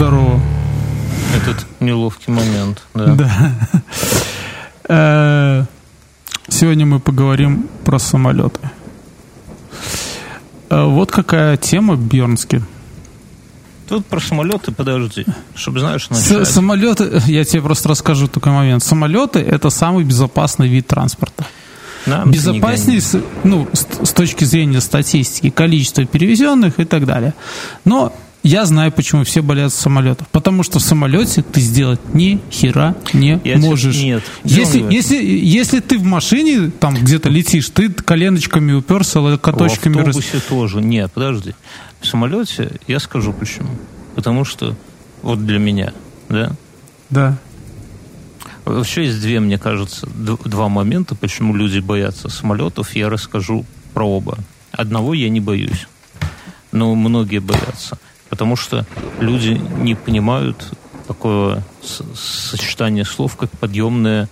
Здорово. Этот неловкий момент, да. Да. Э, Сегодня мы поговорим про самолеты. Э, Вот какая тема Бьернски. Тут про самолеты, подожди, чтобы знаешь, начать. Самолеты, я тебе просто расскажу такой момент. Самолеты это самый безопасный вид транспорта. Нам не Безопаснее, ну, с, с точки зрения статистики, количества перевезенных и так далее. Но я знаю, почему все болят самолетов. Потому что в самолете ты сделать ни хера не Я тебе- можешь. нет, если, если, если ты в машине там где-то летишь, ты коленочками уперся, локоточками... В рас- автобусе тоже. Нет, подожди. В самолете я скажу почему. Потому что вот для меня, да, Да. Вообще есть две, мне кажется, два момента, почему люди боятся самолетов. Я расскажу про оба. Одного я не боюсь, но многие боятся. Потому что люди не понимают такое с- сочетание слов, как подъемная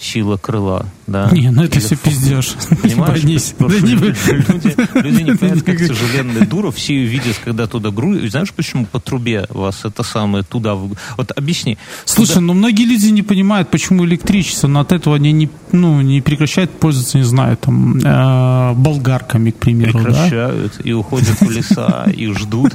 сила крыла. Да? Не, ну это Или все фу- пиздешь. Понимаешь? Да не люди, люди- не понимают, как тяжеленная дура, все ее видят, когда туда грузят. Знаешь, почему по трубе вас это самое туда... Вот объясни. Слушай, ну многие люди не понимают, почему электричество, но от этого они не, ну, не прекращают пользоваться, не знаю, там, э, болгарками, к примеру, да? прекращают и уходят в леса и ждут.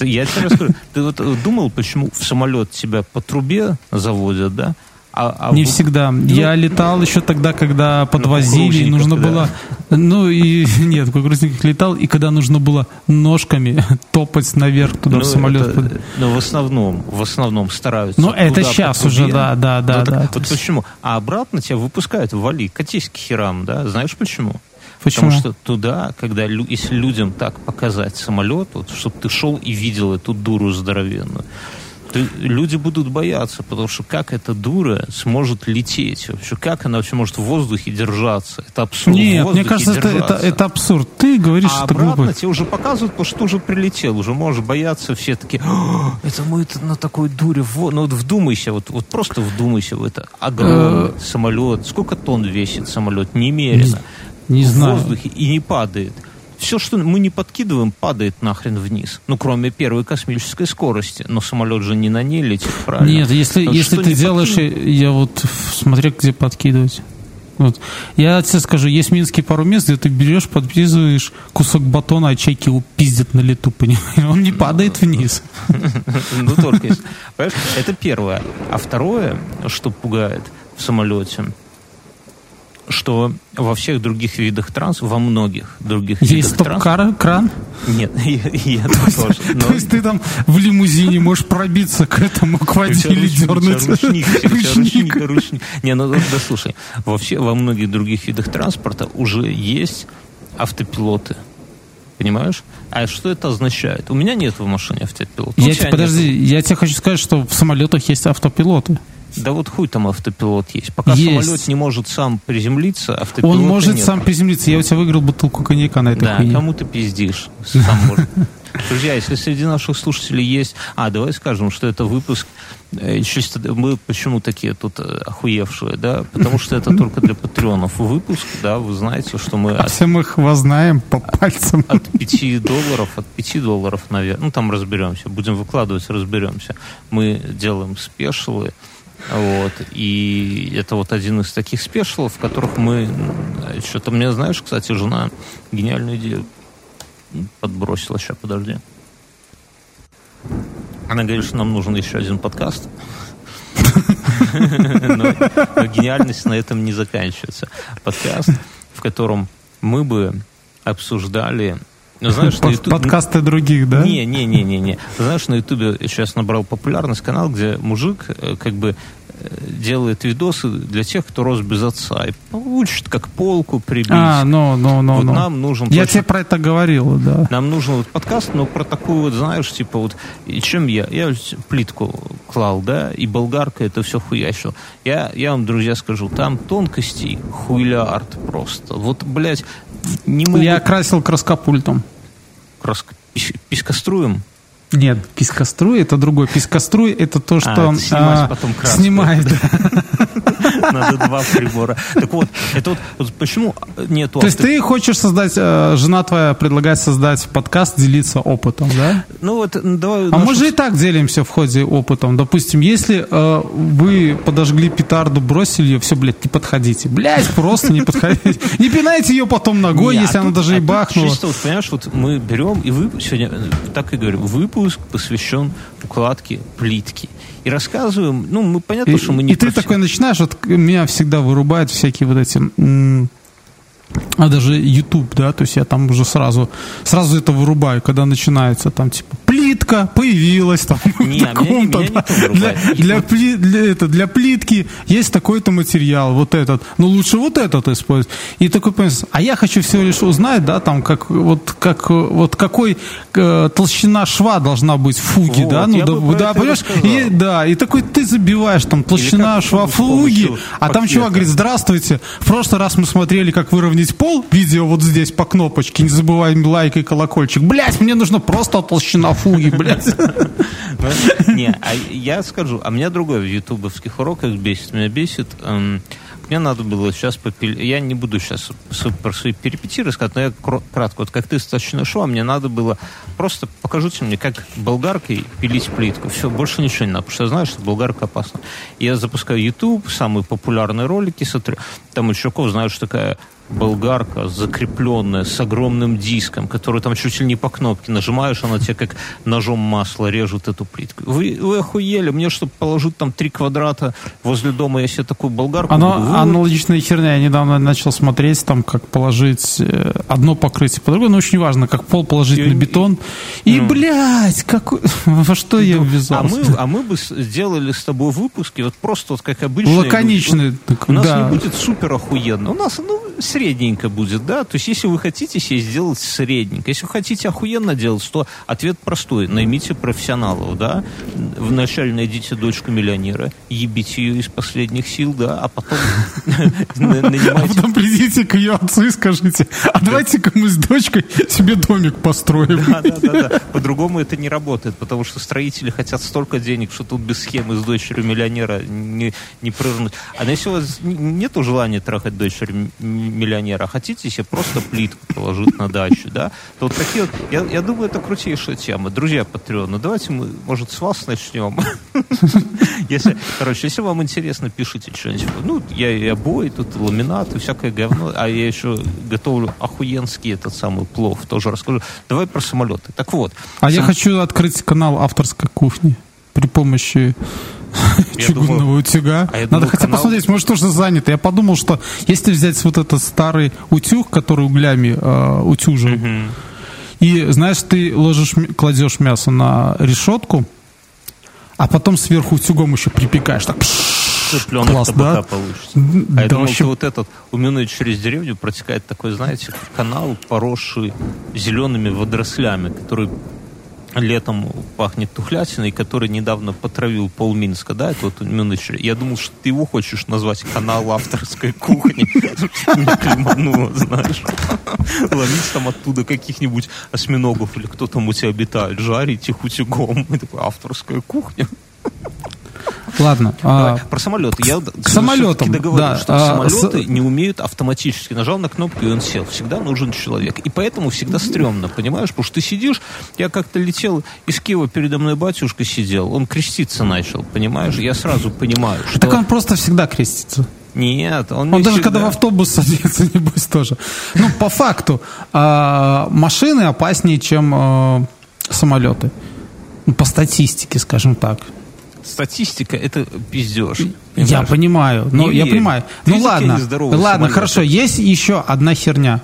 Я тебе расскажу. Ты вот э, думал, почему в самолет тебя по трубе заводят, да? А, а Не в- всегда. Ну, Я летал еще тогда, когда подвозили, кукурузниках, нужно да. было... Ну и нет, в кукурузниках летал, и когда нужно было ножками топать наверх туда ну, в самолет. это- ну, в основном, в основном стараются. Ну, это трубе. уже, да, да, да, Ну, так да. Вот почему? А обратно тебя выпускают, вали, катись к херам, да? Знаешь почему? Почему? Потому что туда, когда если людям так показать самолет, вот, чтобы ты шел и видел эту дуру здоровенную, люди будут бояться, потому что как эта дура сможет лететь вообще? Как она вообще может в воздухе держаться? Это абсурд. Нет, мне кажется, это, это, это абсурд. Ты говоришь, А что обратно глупо. тебе уже показывают, потому что уже прилетел, уже можешь бояться, все такие, «О, это мы это на такой дуре, во». ну вот вдумайся, вот, вот просто вдумайся в это. Огромный самолет, сколько тонн весит самолет, немерено. Не в знаю. воздухе и не падает. Все, что мы не подкидываем, падает нахрен вниз. Ну, кроме первой космической скорости. Но самолет же не на ней летит, правильно? Нет, если, Вот если ты делаешь, подкинь- я вот смотря где подкидывать. Вот. Я тебе скажу, есть в Минске пару мест, где ты берешь, подписываешь кусок батона, а чайки его пиздят на лету, понимаешь? Он не падает вниз. Ну, только если. Это первое. А второе, что пугает в самолете, что во всех других видах транс, во многих других Есть видах транспорта... стоп-кран? Нет, и, и это тоже. То есть ты там в лимузине можешь пробиться к этому, к у тебя дернуть. ручник. Не, ну да, слушай, во, многих других видах транспорта уже есть автопилоты. Понимаешь? А что это означает? У меня нет в машине автопилота. Я подожди, я тебе хочу сказать, что в самолетах есть автопилоты. Да вот хуй там автопилот есть. Пока Есть. самолет не может сам приземлиться, автопилота Он может нет. сам приземлиться. Я у тебя выиграл бутылку коньяка на этой Да, хуйне. кому ты пиздишь? Сам может. Друзья, если среди наших слушателей есть... А, давай скажем, что это выпуск... э, чисто Мы почему такие тут э, охуевшие, да? Потому что это только для патреонов выпуск, да? Вы знаете, что мы А от, все мы их вознаем по пальцам. от 5 долларов, от 5 долларов, наверное, ну там разберемся, будем выкладывать, разберемся. Мы делаем спешилы, вот, и это вот один из таких спешилов, в которых мы... Что-то мне, знаешь, кстати, жена гениальную идею подбросила. Сейчас, подожди. Она говорит, что нам нужен еще один подкаст. Но но гениальность на этом не заканчивается. Подкаст, в котором мы бы обсуждали... Ну, знаешь, на YouTube- Подкасты других, да? не, не, не, не, не. Знаешь, на Ютубе сейчас набрал популярность канал, где мужик э, как бы делает видосы для тех, кто рос без отца. И учит, как полку прибить. А, ну, ну, ну, вот ну. нам нужен Я точно- тебе про это говорил, да. нам нужен вот подкаст, но про такую вот, знаешь, типа вот, и чем я? Я плитку клал, да, и болгарка это все хуячил. Я, я вам, друзья, скажу, там тонкостей хуйлярд просто. Вот, блядь, не могут... Я красил краскопультом. Крас- пис- Пискоструем? Нет, пискоструй это другой. Пискоструй это то, что это снимать а, потом краску. снимает. да. Надо два прибора. Так вот, это вот, почему нету... То есть ты хочешь создать, э, жена твоя предлагает создать подкаст, делиться опытом, да? Ну вот, давай... А мы же и так делимся в ходе опытом. Допустим, если э, вы подожгли петарду, бросили ее, все, блядь, не подходите. Блядь, просто не подходите. Не пинайте ее потом ногой, а если она даже а и тут бахнула. чисто вот, понимаешь, вот мы берем и вы сегодня, э, так и говорим, выпуск посвящен укладке плитки. И рассказываем, ну, мы понятно, И, что мы не и ты такой начинаешь, вот меня всегда вырубают всякие вот эти... а даже YouTube, да, то есть я там уже сразу, сразу это вырубаю, когда начинается там типа плитка появилась там Не, в меня не- таком-то, меня не да. то вырубает. для, для, пли- для это, для плитки есть такой-то материал, вот этот, но лучше вот этот использовать. И такой понимаешь, а я хочу всего лишь узнать, да, там как вот как вот какой э, толщина шва должна быть в фуге, Вот, да, ну да, да, понимаешь, и, да, и такой ты забиваешь там толщина шва фуги, а там чувак говорит, здравствуйте, в прошлый раз мы смотрели, как выровнять пол, видео вот здесь по кнопочке, не забываем лайк и колокольчик. Блять, мне нужно просто толщина фуги, блядь. Не, а я скажу, а меня другое в ютубовских уроках бесит. Меня бесит, эм, мне надо было сейчас попилить, я не буду сейчас про свои перипетии рассказывать, но я кратко, вот как ты точно шел, мне надо было просто покажите мне, как болгаркой пилить плитку. Все, больше ничего не надо, потому что я знаю, что болгарка опасна. Я запускаю YouTube, самые популярные ролики смотрю, там чуваков знаю, что такая болгарка, закрепленная с огромным диском, который там чуть ли не по кнопке нажимаешь, она тебе как ножом масло режет эту плитку. Вы, вы охуели, мне, чтобы положить там три квадрата возле дома, я себе такую болгарку буду? Вы Оно, вот- аналогичная херня. Я недавно начал смотреть, там, как положить э, одно покрытие по другому. Но очень важно, как пол положить И- на бетон. И, ну. блядь, какой... во что я а ввязался? мы, а мы бы сделали с тобой выпуски, вот просто вот как обычно. Лаконичный, Вот так, У нас да. не будет супер охуенно. У нас, ну, средненько будет, да? То есть, если вы хотите себе сделать средненько, если вы хотите охуенно делать, то ответ простой. Наймите профессионалов, да? Вначале найдите дочку миллионера, ебите ее из последних сил, да? А потом А нанимайте потом придите к ее отцу и скажите, а давайте-ка мы с дочкой себе домик построим. Да, да, да. По-другому это не работает, потому что строители хотят столько денег, что тут без схемы с дочерью миллионера не, прыгнуть. А если у вас нет желания трахать дочерь м- миллионера, а хотите себе просто плитку положить на дачу, да, то вот такие вот, я, я думаю, это крутейшая тема. Друзья Патреоны, давайте мы, может, с вас начнем. Если, короче, если вам интересно, пишите что-нибудь. Ну, я и обои, тут ламинат, и всякое говно. А я еще готовлю охуенский этот самый плов, тоже расскажу. Давай про самолеты. Так вот. А я хочу открыть канал авторской кухни при помощи чугунного утюга. а я Надо хотя канал- посмотреть, может тоже занято. Я подумал, что если взять вот этот старый утюг, который углями э, утюжил, и, знаешь, ты ложишь, кладешь мясо на решетку, а потом сверху утюгом еще припекаешь. Так, Цыпленок Класс, табака да? получится. А я да думал, вообще- что вот этот у меня через деревню протекает такой, знаете, канал, поросший зелеными водорослями, который летом пахнет тухлятиной, который недавно потравил пол Минска, да, это вот Мюнич. Я думал, что ты его хочешь назвать канал авторской кухни. Меня клемануло, знаешь. Ловить там оттуда каких-нибудь осьминогов или кто там у тебя обитает, жарить их утюгом. Такой, авторская кухня. Ладно. а, Давай, про самолеты. Я к самолетам, договорю, да. что А, самолеты с- не умеют автоматически. Нажал на кнопку, и он сел. Всегда нужен человек. И поэтому всегда стрёмно, понимаешь? Потому что ты сидишь, я как-то летел из Киева, передо мной батюшка сидел, он креститься начал, понимаешь? Я сразу понимаю, что... Так он просто всегда крестится. Нет, он, Он не даже всегда. когда в автобус садится, небось, тоже. Ну, по факту, а, машины опаснее, чем а, самолеты. Ну, по статистике, скажем так. Статистика — это пиздеж. Я понимаешь? понимаю. Ну, Не я верь. понимаю. Ты Ну ладно. Ладно, самолеты? хорошо. Есть еще одна херня.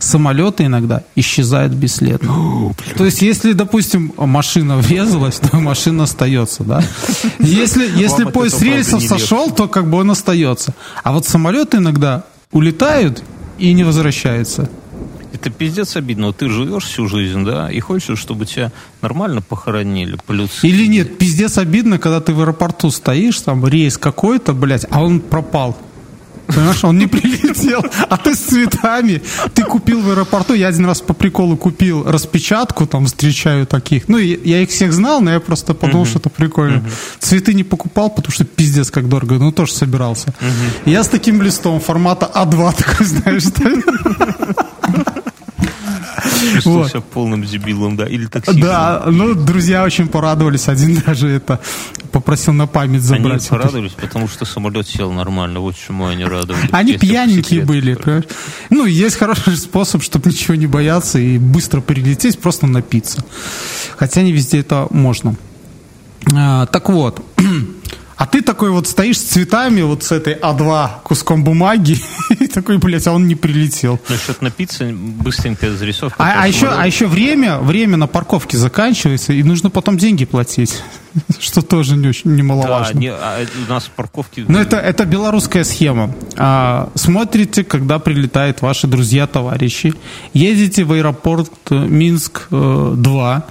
Самолеты иногда исчезают бесследно. То есть, если, допустим, машина врезалась, то машина остается, да? Если, если поезд рельсов сошел, то как бы он остается. А вот самолеты иногда улетают и не возвращаются. Это пиздец обидно. Вот ты живешь всю жизнь, да, и хочешь, чтобы тебя нормально похоронили по-людски. Или нет, пиздец обидно, когда ты в аэропорту стоишь, там рейс какой-то, блядь, а он пропал. Понимаешь, он не прилетел, а ты с цветами. Ты купил в аэропорту, я один раз по приколу купил распечатку, там встречаю таких. Ну, я их всех знал, но я просто подумал, что это прикольно. Цветы не покупал, потому что пиздец как дорого, ну тоже собирался. Я с таким листом формата А2 такой, знаешь, Чувствовал вот. полным дебилом, да, или таксистом. Да, ну, друзья очень порадовались. Один даже это попросил на память забрать. Они порадовались, потому что самолет сел нормально. Вот чему они радовались. Они пьяненькие были. Понимаешь? Ну, есть хороший способ, чтобы ничего не бояться и быстро прилететь, просто напиться. Хотя не везде это можно. А, так вот, а ты такой вот стоишь с цветами, вот с этой А2 куском бумаги, и такой, блядь, а он не прилетел. Насчет напиться, быстренькая зарисовка. А, а, еще, а еще время, время на парковке заканчивается, и нужно потом деньги платить. Что тоже не очень немаловажно. Да, не, а у нас парковки... Ну, это, это белорусская схема. А, смотрите, когда прилетают ваши друзья, товарищи. Едете в аэропорт Минск-2,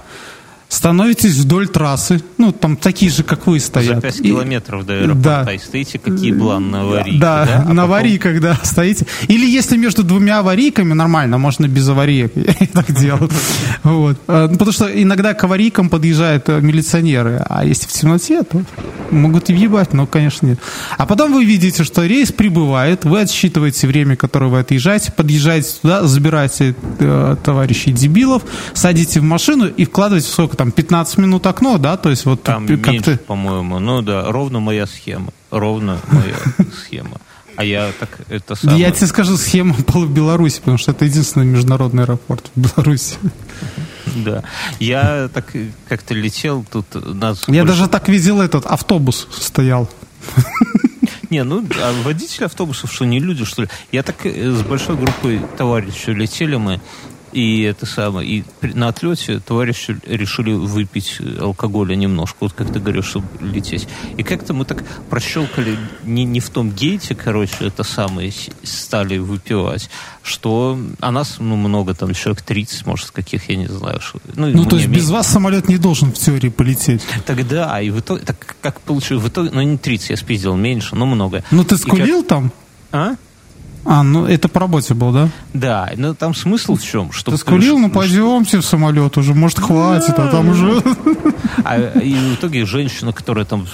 становитесь вдоль трассы, ну, там такие же, как вы, стоят. За 5 и, километров до аэропорта, да. и стоите, какие блан на аварийке, да? Да, а на потом... аварийках, да, стоите. Или если между двумя аварийками, нормально, можно без авариек, я так делаю. Вот. А, ну, потому что иногда к аварийкам подъезжают э, милиционеры, а если в темноте, то могут и въебать, но, конечно, нет. А потом вы видите, что рейс прибывает, вы отсчитываете время, которое вы отъезжаете, подъезжаете туда, забираете э, товарищей дебилов, садите в машину и вкладываете сколько там там 15 минут окно, да, то есть вот там как меньше, по-моему, ну да, ровно моя схема, ровно моя схема. А я так это самое... Я тебе скажу схему в Беларуси, потому что это единственный международный аэропорт в Беларуси. Да. Я так как-то летел тут... Нас я больше... даже так видел этот автобус стоял. Не, ну, а водители автобусов, что не люди, что ли? Я так э, с большой группой товарищей летели мы, и это самое, и на отлете товарищи решили выпить алкоголя немножко, вот как ты говоришь, чтобы лететь. И как-то мы так прощелкали не, не в том гейте, короче, это самое, стали выпивать, что а нас, ну, много, там, человек 30, может, каких, я не знаю. Что, ну, ну то есть без вас самолет не должен в теории полететь. Тогда, и в итоге, так как получилось, в итоге, ну, не 30, я спиздил, меньше, но много. Ну, ты скулил как... там? А? А, ну это по работе был, да? Да, но там смысл в чем? Что Ты скурил, ну пойдемте в самолет уже, может хватит, а там уже... А, и в итоге женщина, которая там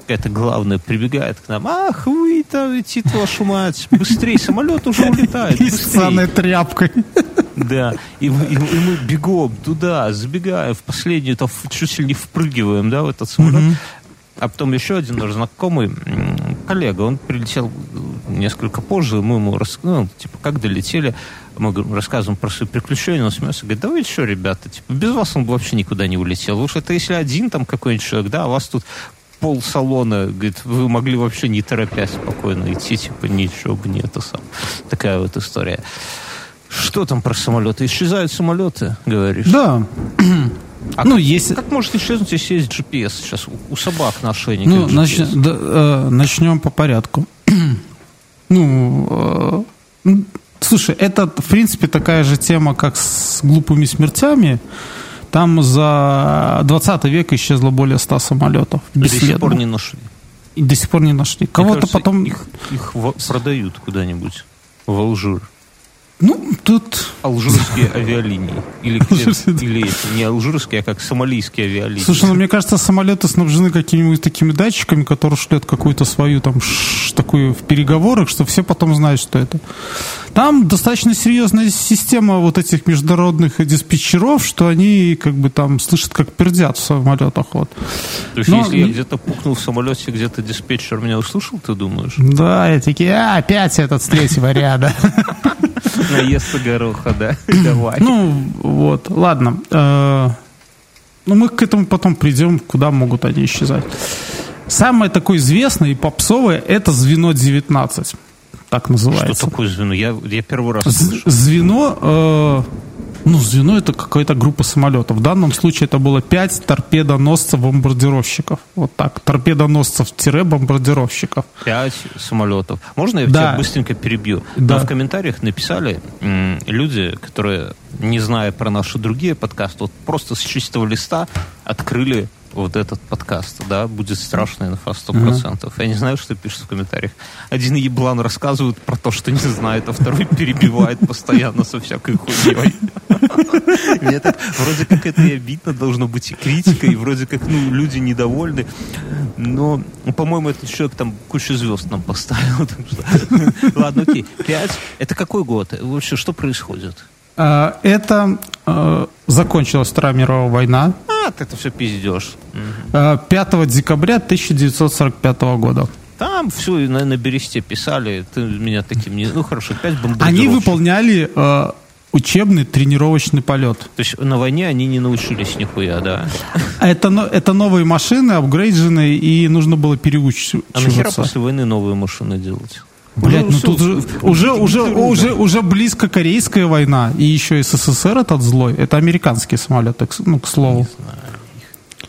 какая-то главная прибегает к нам. Ах, вы там, идти вашу мать, быстрее, самолет уже улетает. И с тряпкой. Да, и, и, и мы бегом туда, забегаем в последнюю, там чуть ли не впрыгиваем, да, в этот самолет. Угу. А потом еще один наш знакомый коллега, он прилетел несколько позже, мы ему рассказали, ну, типа, как долетели, мы рассказываем про свои приключения, он смеется, говорит, да вы что, ребята, типа, без вас он бы вообще никуда не улетел. Уж это если один там какой-нибудь человек, да, а вас тут пол салона, говорит, вы могли вообще не торопясь спокойно идти, типа, ничего бы не это сам. Такая вот история. Что там про самолеты? Исчезают самолеты, говоришь? Да. А ну, как, есть... как может исчезнуть, если есть GPS сейчас у, у собак на ошейнике? Ну, нач... да, э, начнем по порядку. Ну, э, слушай, это, в принципе, такая же тема, как с глупыми смертями. Там за 20 век исчезло более 100 самолетов. До сих пор не нашли. И до сих пор не нашли. Кого-то потом... Их, их продают куда-нибудь в Алжир. Ну, тут... Алжирские авиалинии. Или, или не алжирские, а как сомалийские авиалинии. Слушай, ну мне кажется, самолеты снабжены какими-нибудь такими датчиками, которые шлют какую-то свою там ш, такую в переговорах, что все потом знают, что это. Там достаточно серьезная система вот этих международных диспетчеров, что они как бы там слышат, как пердят в самолетах. Вот. То есть, Но... если я где-то пукнул в самолете, где-то диспетчер меня услышал, ты думаешь? Да, я такие, а, опять этот с третьего ряда. Наесться гороха, да? Давай. Ну, вот, ладно. Э, ну, мы к этому потом придем, куда могут они исчезать. Самое такое известное и попсовое – это звено 19. Так называется. Что такое звено? Я, я первый раз слышу. Звено э, ну, звено это какая-то группа самолетов. В данном случае это было 5 торпедоносцев-бомбардировщиков. Вот так. Торпедоносцев-бомбардировщиков. 5 самолетов. Можно я да. тебя быстренько перебью? Да. Нам в комментариях написали м, люди, которые, не зная про наши другие подкасты, вот просто с чистого листа открыли вот этот подкаст, да, будет страшная инфа 100%. Uh-huh. Я не знаю, что пишут в комментариях. Один еблан рассказывает про то, что не знает, а второй перебивает постоянно со всякой хуйней. Мне так, вроде как это и обидно должно быть, и критика, и вроде как, ну, люди недовольны. Но, по-моему, этот человек там кучу звезд нам поставил. Ладно, окей. Пять. Это какой год? Вообще, что происходит? А, это э, закончилась Вторая мировая война. А, ты это все пиздешь. 5 э, декабря 1945 года. Там все на, на бересте писали. Ты меня таким не... Ну, хорошо, пять Они выполняли э, учебный тренировочный полет. То есть на войне они не научились нихуя, да? Это, это новые машины, апгрейдженные, и нужно было переучиваться. А нахера после войны новые машины делать? Блять, ну, ну тут же, уже, уже, уже, уже близко Корейская война, и еще СССР этот злой. Это американский самолет, ну, к слову.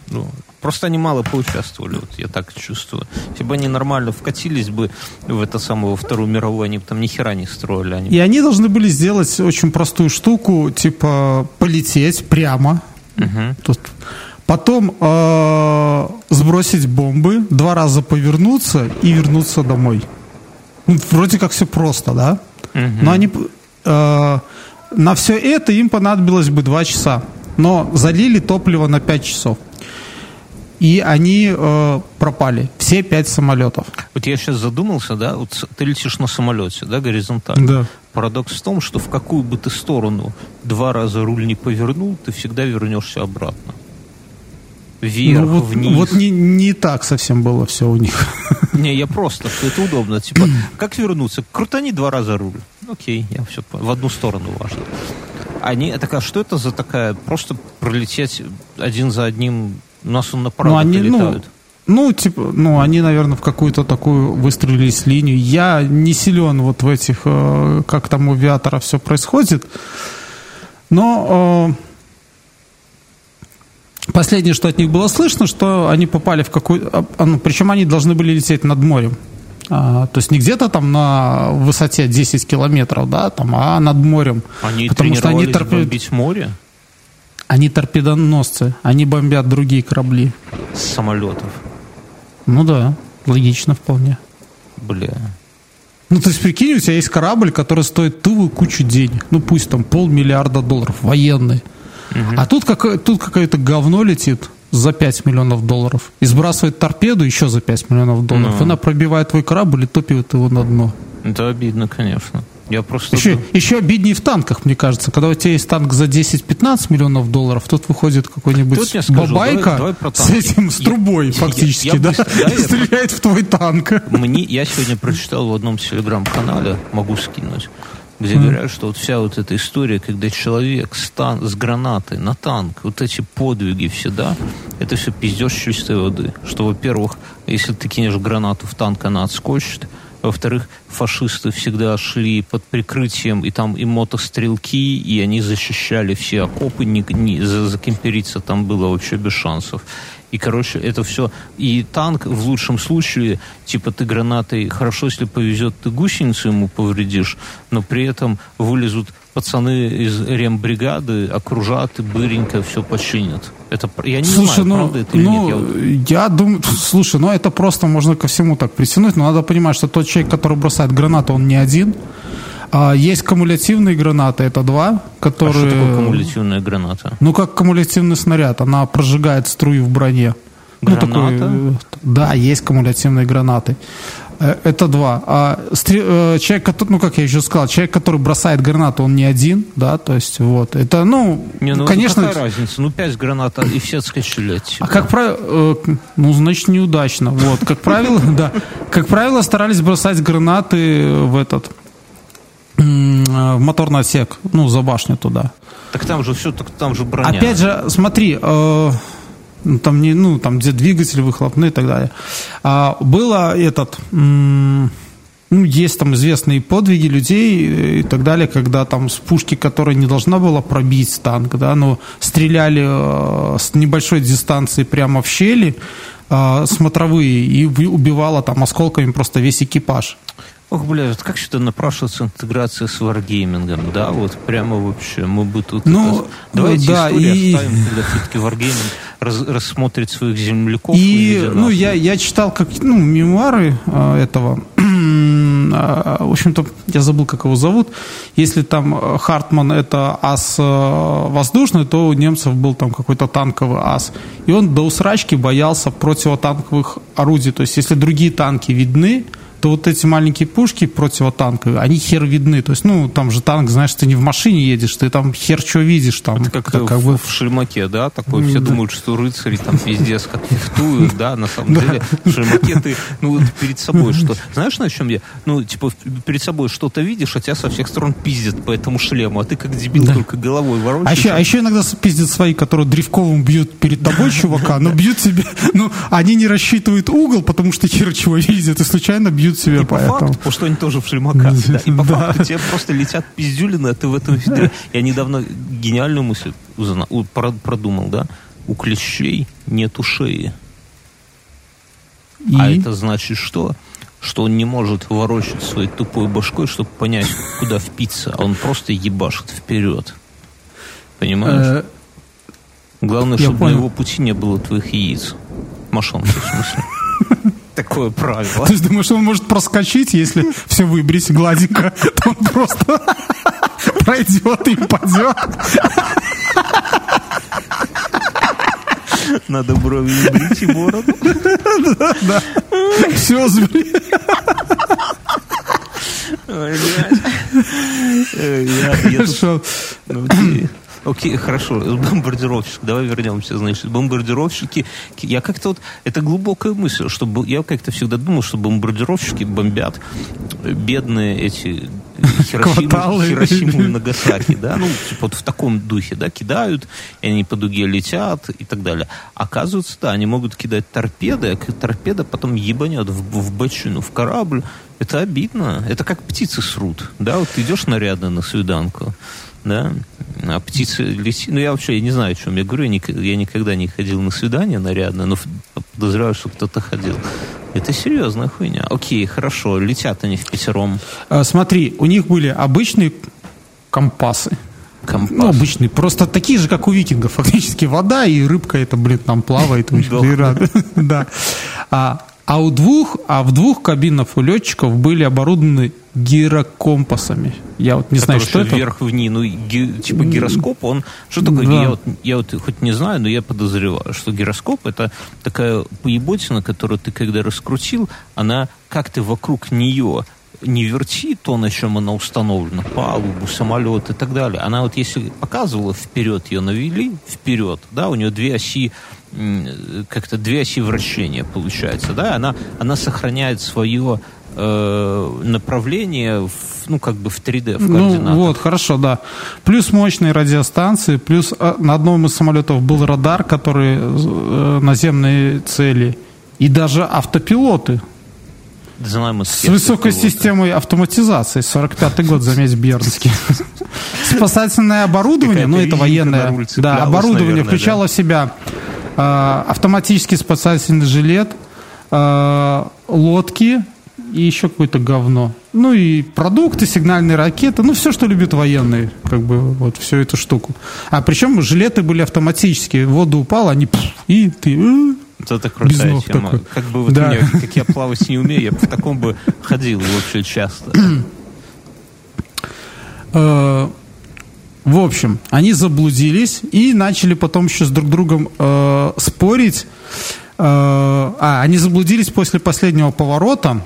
Ну, просто они мало поучаствовали, вот я так чувствую. Если бы они нормально вкатились бы в это самое, Вторую мировую, они бы там ни хера не строили. Они... И они должны были сделать очень простую штуку, типа полететь прямо. Угу. Тут Потом э, сбросить бомбы, два раза повернуться и вернуться домой. Вроде как все просто, да? Угу. Но они э, на все это им понадобилось бы два часа. Но залили топливо на пять часов. И они э, пропали. Все пять самолетов. Вот я сейчас задумался, да, вот ты летишь на самолете, да, горизонтально. Да. Парадокс в том, что в какую бы ты сторону два раза руль не повернул, ты всегда вернешься обратно вверх, ну, вот, вниз. Вот не, не так совсем было все у них. Не, я просто, что это удобно. Типа, как вернуться? Крутани два раза руль. Окей, я все в одну сторону важно. Они, так а что это за такая, просто пролететь один за одним, у нас он направо ну, они, ну, летают? Ну, типа, ну, они, наверное, в какую-то такую выстроились линию. Я не силен вот в этих, э, как там у авиатора все происходит. Но э, Последнее, что от них было слышно, что они попали в какую... А, а, ну, причем они должны были лететь над морем. А, то есть не где-то там на высоте 10 километров, да, там, а над морем. Они потому что они торпед... бомбить море? Они торпедоносцы, они бомбят другие корабли. С самолетов? Ну да, логично вполне. Бля. Ну, то есть, прикинь, у тебя есть корабль, который стоит тылу кучу денег. Ну, пусть там полмиллиарда долларов, военный. Угу. А тут, как, тут какое-то говно летит за 5 миллионов долларов и сбрасывает торпеду еще за 5 миллионов долларов. Ну. Она пробивает твой корабль и топит его на дно. Это обидно, конечно. Я просто... Еще, еще обиднее в танках, мне кажется. Когда у тебя есть танк за 10-15 миллионов долларов, тут выходит какой-нибудь тут бабайка давай, давай с этим, с трубой я, фактически, я, я да? Быстро, да стреляет в твой танк. Мне, я сегодня прочитал в одном телеграм-канале, могу скинуть, где mm. говорят, что вот вся вот эта история, когда человек с, тан- с гранатой на танк, вот эти подвиги все, да, это все пиздеж чистой воды. Что, во-первых, если ты кинешь гранату в танк, она отскочит. Во-вторых, фашисты всегда шли под прикрытием, и там и мотострелки, и они защищали все окопы, не, не, закемпериться там было вообще без шансов. И, короче, это все... И танк в лучшем случае, типа ты гранатой, хорошо, если повезет, ты гусеницу ему повредишь, но при этом вылезут пацаны из рембригады, окружат и быренько все починят. Это, я не слушай, знаю, ну, правда это ну, или нет. Я, я думаю, слушай, ну это просто можно ко всему так притянуть, но надо понимать, что тот человек, который бросает гранату, он не один. А есть кумулятивные гранаты, это два, которые... А что такое кумулятивная граната? Ну, как кумулятивный снаряд, она прожигает струю в броне. Граната? Ну, такой, да, есть кумулятивные гранаты. Э, это два. А э, человек, ну как я еще сказал, человек, который бросает гранату, он не один, да, то есть вот. Это, ну, не, ну конечно. Какая разница? Ну пять гранат и все тебя. А как правило, э, ну значит неудачно, вот. Как правило, да, как правило старались бросать гранаты в этот в моторный отсек, ну, за башню туда. Так там же все, так там же броня. Опять же, смотри, э, ну, там, не, ну, там где двигатели выхлопные и так далее. А, было этот... М- ну, есть там известные подвиги людей и так далее, когда там с пушки, которая не должна была пробить танк, да, но стреляли э, с небольшой дистанции прямо в щели э, смотровые и убивала там осколками просто весь экипаж. Ох, бля, вот как сюда напрашивается интеграция с варгеймингом, да, вот прямо вообще, мы бы тут... Ну, это... Давайте да, историю и... оставим, когда все-таки варгейминг раз, рассмотрит своих земляков. И, ну, я, я читал как, ну, мемуары э, этого а, в общем-то, я забыл, как его зовут. Если там Хартман это ас воздушный, то у немцев был там какой-то танковый ас. И он до усрачки боялся противотанковых орудий. То есть, если другие танки видны, то вот эти маленькие пушки противотанковые, они хер видны. То есть, ну, там же танк, знаешь, ты не в машине едешь, ты там хер что видишь. Там, Это как, как, как в, бы... в Шельмаке, да, такой, все да. думают, что рыцари там пиздец как фехтуют, да, на самом деле в Шельмаке ты, ну, вот перед собой что, знаешь, на чем я, ну, типа, перед собой что-то видишь, а тебя со всех сторон пиздят по этому шлему, а ты как дебил только головой ворочаешь. А еще, а еще иногда пиздят свои, которые древковым бьют перед тобой, чувака, но бьют себе, ну, они не рассчитывают угол, потому что хер чего видят, и случайно бьют себе и по поэтому. факту, что они тоже в шлемаках. Да, и по да. факту тебе просто летят пиздюлины, а ты в этом фильтре. Я недавно гениальную мысль узнал, продумал, да? У клещей нет шеи. И? А это значит что? Что он не может ворочать своей тупой башкой, чтобы понять, куда впиться, а он просто ебашит вперед. Понимаешь? Э, Главное, чтобы на его пути не было твоих яиц. Мошонки, в смысле. Такое правило. То есть думаешь, он может проскочить, если все выбрить гладенько, то он просто пройдет и упадет. Надо брови не брить и бороду. Да, да. Все сбри. Ой, блядь. Хорошо. Окей, хорошо. Бомбардировщик. Давай вернемся. Значит, бомбардировщики. Я как-то вот... Это глубокая мысль, что я как-то всегда думал, что бомбардировщики бомбят бедные эти Хиросиму, Хиросиму и Нагасаки, да, ну, типа вот в таком духе, да, кидают, и они по дуге летят и так далее. Оказывается, да, они могут кидать торпеды, а торпеда потом ебанет в, в бочину, в корабль. Это обидно. Это как птицы срут, да, вот ты идешь нарядно на свиданку, да, а птицы летит. Ну, я вообще я не знаю, о чем я говорю. Я, я никогда не ходил на свидание нарядно, но подозреваю, что кто-то ходил. Это серьезная хуйня. Окей, хорошо, летят они в пятером. А, смотри, у них были обычные компасы. Компас. Ну, обычные, просто такие же, как у викингов. Фактически вода и рыбка это, блин, там плавает. Да. А а у двух, а в двух кабинах у летчиков были оборудованы гирокомпасами. Я вот не знаю, что это. Вверх-вниз, ну, ги, типа гироскоп, он... Что такое? Да. Я, вот, я вот хоть не знаю, но я подозреваю, что гироскоп это такая поеботина, которую ты когда раскрутил, она как ты вокруг нее не верти то, на чем она установлена, палубу, самолет и так далее. Она вот если показывала вперед, ее навели вперед, да, у нее две оси как-то две оси вращения получается, да, она, она сохраняет свое э, направление в, ну, как бы в 3D, в координатах. Ну, вот, хорошо, да. Плюс мощные радиостанции, плюс э, на одном из самолетов был радар, который э, наземные цели, и даже автопилоты. Знаем с высокой системой автоматизации. 45-й год, заметь, Бернский. Спасательное оборудование, ну это военное, да, оборудование включало в себя Э, автоматический спасательный жилет, э, лодки и еще какое-то говно. Ну и продукты, сигнальные ракеты, ну все, что любят военные, как бы вот всю эту штуку. А причем жилеты были автоматические, воду упал, они и ты э, это крутая тема. Такой. Как бы вот да. меня, как я плавать не умею, я в таком бы ходил вообще часто. В общем, они заблудились и начали потом еще с друг другом э, спорить. Э, а, они заблудились после последнего поворота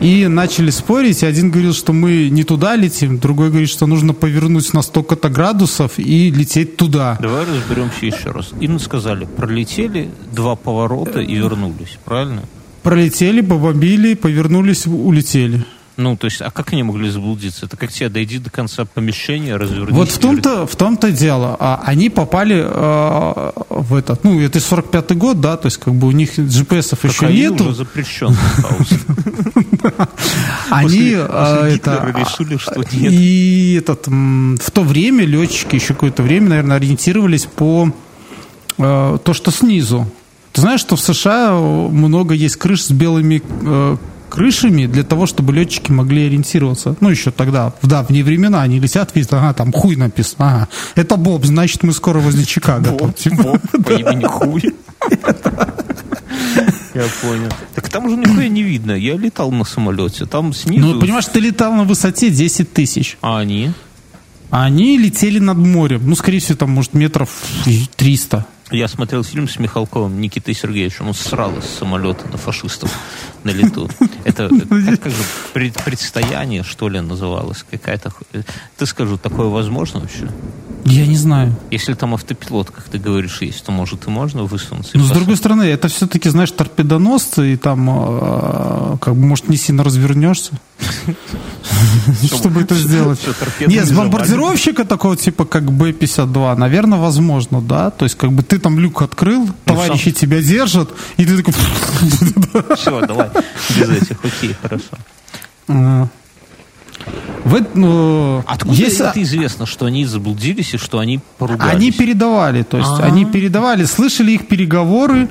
и начали спорить. Один говорил, что мы не туда летим, другой говорит, что нужно повернуть на столько-то градусов и лететь туда. Давай разберемся еще раз. Им сказали, пролетели два поворота и вернулись, правильно? Пролетели, побомбили, повернулись, улетели. Ну, то есть, а как они могли заблудиться? Это как тебе дойди до конца помещения, развернись. Вот в том-то, в том-то дело. А они попали э, в этот, ну, это 45-й год, да, то есть, как бы у них GPS-ов еще нету. уже запрещен. Они а, это... решили, что нет. И этот, в то время летчики еще какое-то время, наверное, ориентировались по э, то, что снизу. Ты знаешь, что в США много есть крыш с белыми э, крышами для того, чтобы летчики могли ориентироваться. Ну, еще тогда, в давние времена, они летят, видят, ага, там хуй написано, ага. Это Боб, значит, мы скоро возле Чикаго. Боб, Типа, Боб по имени Хуй. Я понял. Так там же нихуя не видно. Я летал на самолете. Там снизу... Ну, понимаешь, ты летал на высоте 10 тысяч. А они? Они летели над морем. Ну, скорее всего, там, может, метров 300. Я смотрел фильм с Михалковым, Никитой Сергеевичем. Он срал из самолета на фашистов на лету. Это как, как же пред, предстояние, что ли, называлось? Какая-то... Ты скажу, такое возможно вообще? Я не знаю. Если там автопилот, как ты говоришь, есть, то, может, и можно высунуться. Но, с посадить. другой стороны, это все-таки, знаешь, торпедоносцы, и там, э, как бы, может, не сильно развернешься. Чтобы это сделать. Нет, с бомбардировщика такого типа, как Б-52, наверное, возможно, да. То есть, как бы ты там люк открыл, товарищи тебя держат, и ты такой... Все, давай, без этих, окей, хорошо. Э, В, ну, Откуда есть- это известно, что они заблудились и что они поругались? Они передавали, то есть А. они передавали, слышали их переговоры,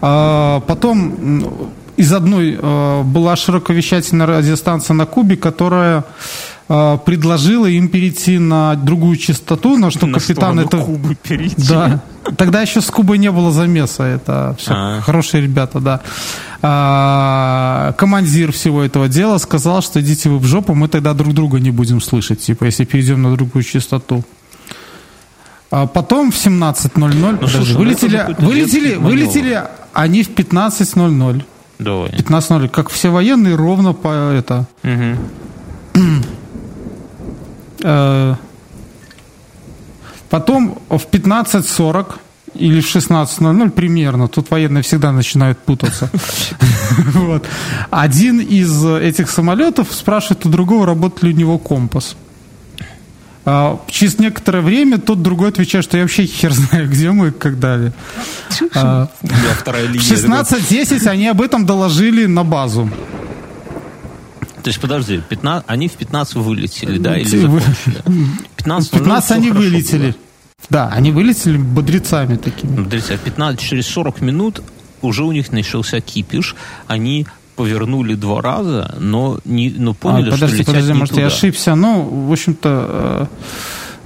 а, потом из одной а, была широковещательная радиостанция на Кубе, которая а, предложила им перейти на другую частоту, на что На капитан сторону это... Кубы перейти. Да. Тогда еще с Кубой не было замеса. Это все А. хорошие ребята, да. А, командир всего этого дела сказал, что идите вы в жопу, мы тогда друг друга не будем слышать, типа, если перейдем на другую частоту. А потом в 17.00 подожди, слушай, ну вылетели, какой-то вылетели, вылетели они в 15.00. Давай. 15.00, как все военные, ровно по это. Э, Потом в 15.40 или в 16.00 примерно, тут военные всегда начинают путаться. Один из этих самолетов спрашивает у другого, работает ли у него компас. А, Через некоторое время тот другой отвечает, что я вообще хер знаю, где мы и как далее. А, В линия. 16.10 они об этом доложили на базу. То есть, подожди, 15, они в 15 вылетели, да? Или закончили? 15, В 15 они вылетели. Да, они вылетели бодрецами такими. А 15, через 40 минут уже у них начался кипиш. Они повернули два раза, но, не, но поняли, А, подожди, что летят подожди, не может, туда. я ошибся. Ну, в общем-то,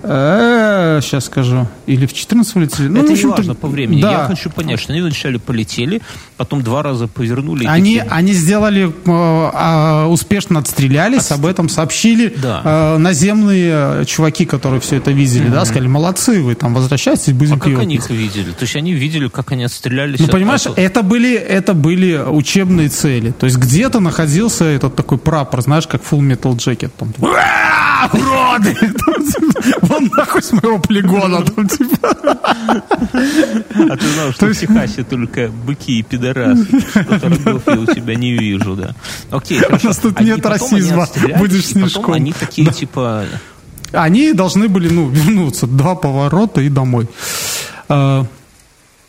сейчас скажу. Или в 14 вылетели. Ну, Это не важно по времени. Да. Я хочу понять, что они вначале полетели, потом два раза повернули. Они, они сделали, э, а, успешно отстрелялись, об этом сообщили Да. э, наземные чуваки, которые все это видели, да, сказали, молодцы вы, там, возвращайтесь, будем а как пиво они пить». их видели? То есть они видели, как они отстрелялись? Ну, от- понимаешь, от- это были, это были учебные цели. То есть где-то находился этот такой прапор, знаешь, как Full Metal Jacket. Там, типа, «Ура, уроды! Вон нахуй с моего полигона. там. А ты знал, что в Техасе только быки и пидорасы. Я у тебя не вижу, да. Окей, хорошо. нас тут нет расизма. Будешь снежком. они такие, типа... Они должны были, ну, вернуться. Два поворота и домой. А,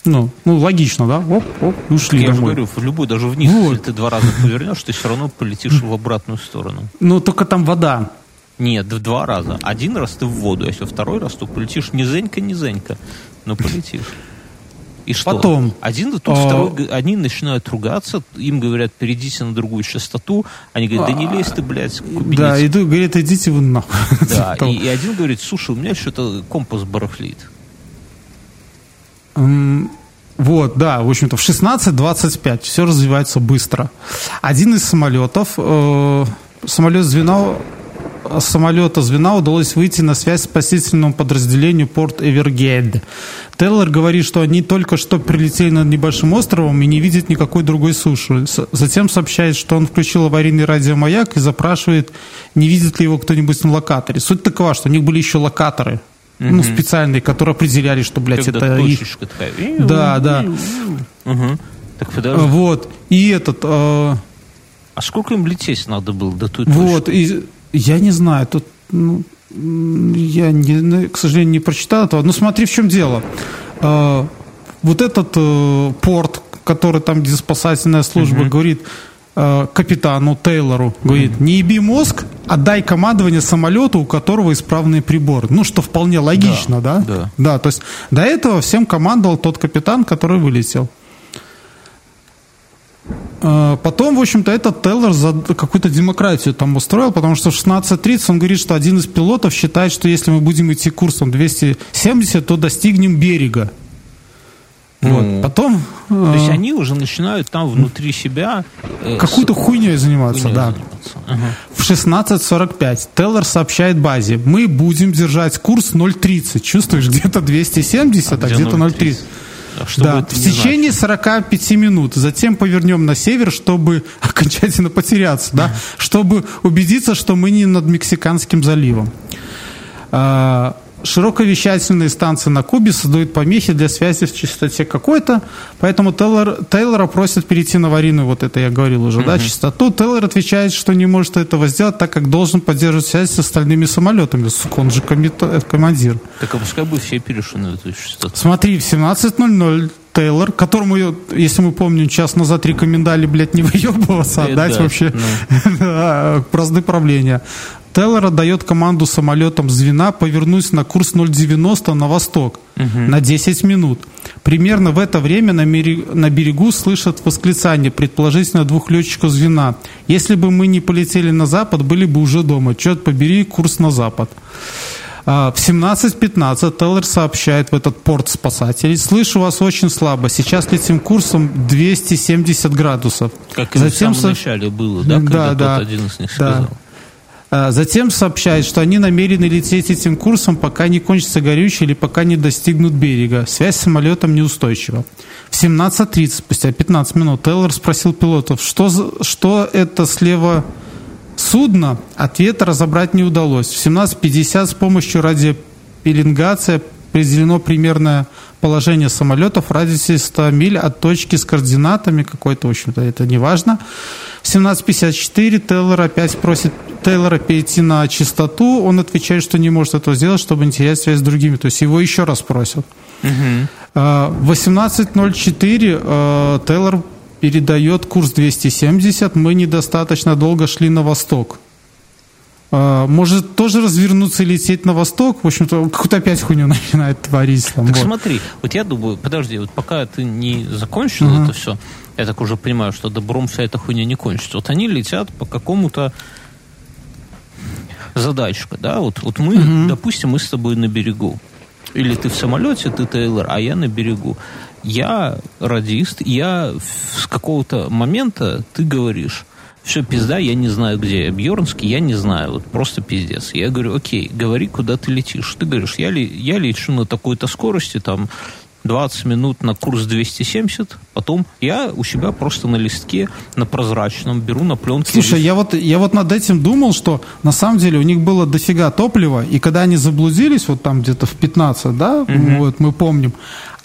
ну, ну, логично, да? Оп, оп, ушли Я же домой. говорю, в любой, даже вниз, Вот. если ты два раза повернешь, ты все равно полетишь в обратную сторону. Ну, только там вода. Нет, в два раза. Один раз ты в воду, а если второй раз, то полетишь низенько, низенько, но полетишь. И что? Потом, Один, тут а, второй, они начинают ругаться, им говорят, перейдите на другую частоту. Они говорят, да не лезь ты, блядь, кубинец. Да, иду, говорит, идите вы нахуй. Да, и, и один говорит, слушай, у меня что-то компас барахлит. Вот, да, в общем-то, в 16.25 все развивается быстро. Один из самолетов, э, самолет звена, с самолета звена удалось выйти на связь с спасительному подразделению Порт Эвергейд. Тейлор говорит, что они только что прилетели над небольшим островом и не видят никакой другой суши. Затем сообщает, что он включил аварийный радиомаяк и запрашивает, не видит ли его кто-нибудь на локаторе. Суть такова, что у них были еще локаторы, ну, специальные, которые определяли, что, блядь, Когда это их такая. Да, да. Мгм. Так подожди. Вот. И этот, э, А сколько им лететь надо было до той точки? вот, и я не знаю, тут, ну, я, не, ну, к сожалению, не прочитал этого. Но смотри, в чем дело. Э, вот этот э, порт, который там, где спасательная служба, говорит э, капитану Тейлору, говорит, не еби мозг, отдай командование самолету, у которого исправные приборы. Ну, что вполне логично, да? да. Да, то есть до этого всем командовал тот капитан, который вылетел. Э, потом, в общем-то, этот Теллер за какую-то демократию там устроил, потому что в 16.30 он говорит, что один из пилотов считает, что если мы будем идти курсом 270, то достигнем берега. Вот. Ну, Потом... То есть э, они уже начинают там внутри себя... Э, Какую-то с... хуйней заниматься, хуйней да. Заниматься. Ага. В 16.45 Теллер сообщает базе, мы будем держать курс 0.30. Чувствуешь, где-то 270, а, а где-то 0.30. Что да, в течение значит? 45 минут. Затем повернем на север, чтобы окончательно потеряться, да, чтобы убедиться, что мы не над Мексиканским заливом. А, широковещательные станции на Кубе создают помехи для связи в частоте какой-то, поэтому Тейлор, Тейлора просят перейти на аварийную, вот это я говорил уже, mm-hmm. да, частоту. Тейлор отвечает, что не может этого сделать, так как должен поддерживать связь с остальными самолетами, он же э, командир. Так а пускай бы все перешли на эту частоту. Смотри, в 17.00 Тейлор, которому, если мы помним, час назад рекомендали, блядь, не выебываться, а дать да, вообще ну. праздны правления. Тейлор отдает команду самолетам звена повернуть на курс 0,90 на восток угу. на 10 минут. Примерно в это время на, на берегу слышат восклицание, предположительно, двух летчиков звена. Если бы мы не полетели на запад, были бы уже дома. Черт побери, курс на запад. А, в 17.15 Теллер сообщает в этот порт спасателей. Слышу вас очень слабо. Сейчас летим курсом 270 градусов. Как и Затем в самом со... начале было, да? Когда да, да. один из них сказал. Да. Затем сообщает, что они намерены лететь этим курсом, пока не кончится горючее или пока не достигнут берега. Связь с самолетом неустойчива. В 17.30, спустя 15 минут, Тейлор спросил пилотов, что, что это слева судно. Ответа разобрать не удалось. В 17.50 с помощью радиопеленгации определено примерное положение самолетов в радиусе 100 миль от точки с координатами какой-то, в общем-то, это не важно. В 17.54 Тейлор опять просит Тейлора перейти на частоту. Он отвечает, что не может этого сделать, чтобы не терять связь с другими. То есть его еще раз просят. Угу. В 18.04 э, Тейлор передает курс 270. Мы недостаточно долго шли на восток. А, может тоже развернуться и лететь на восток. В общем-то, какую-то опять хуйню начинает творить. Там, так вот. смотри, вот я думаю, подожди, вот пока ты не закончил uh-huh. это все, я так уже понимаю, что добром вся эта хуйня не кончится. Вот они летят по какому-то задачка, да, вот, вот мы, uh-huh. допустим, мы с тобой на берегу. Или ты в самолете, ты Тейлор, а я на берегу. Я радист, я с какого-то момента, ты говоришь, все, пизда, я не знаю, где. Бьернский, я не знаю, вот просто пиздец. Я говорю, окей, говори, куда ты летишь. Ты говоришь, я, ли, я лечу на такой-то скорости, там, 20 минут на курс 270, потом я у себя просто на листке, на прозрачном, беру на пленке. Слушай, я вот, я вот над этим думал, что на самом деле у них было дофига топлива, и когда они заблудились, вот там где-то в 15, да, угу. вот мы помним,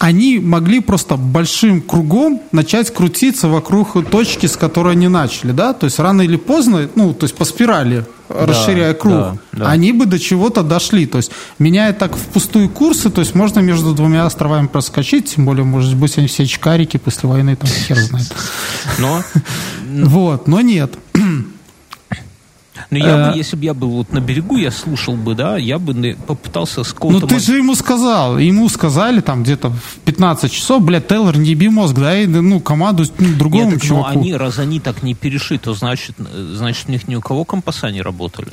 они могли просто большим кругом начать крутиться вокруг точки, с которой они начали, да, то есть рано или поздно, ну, то есть по спирали, да, расширяя круг, да, да. они бы до чего-то дошли, то есть меняя так в пустую курсы, то есть можно между двумя островами проскочить, тем более, может быть, они все чкарики после войны, там хер знает. Но? Вот, но нет. Но ну, я бы, э. если бы я был вот на берегу, я слушал бы, да, я бы попытался с Ну ты же ему сказал, ему сказали там где-то в 15 часов, блядь, Тейлор, не еби мозг, да, и, ну, команду ну, другому Нет, чуваку. Ну, они, раз они так не перешли, то значит, значит, у них ни у кого компаса не работали.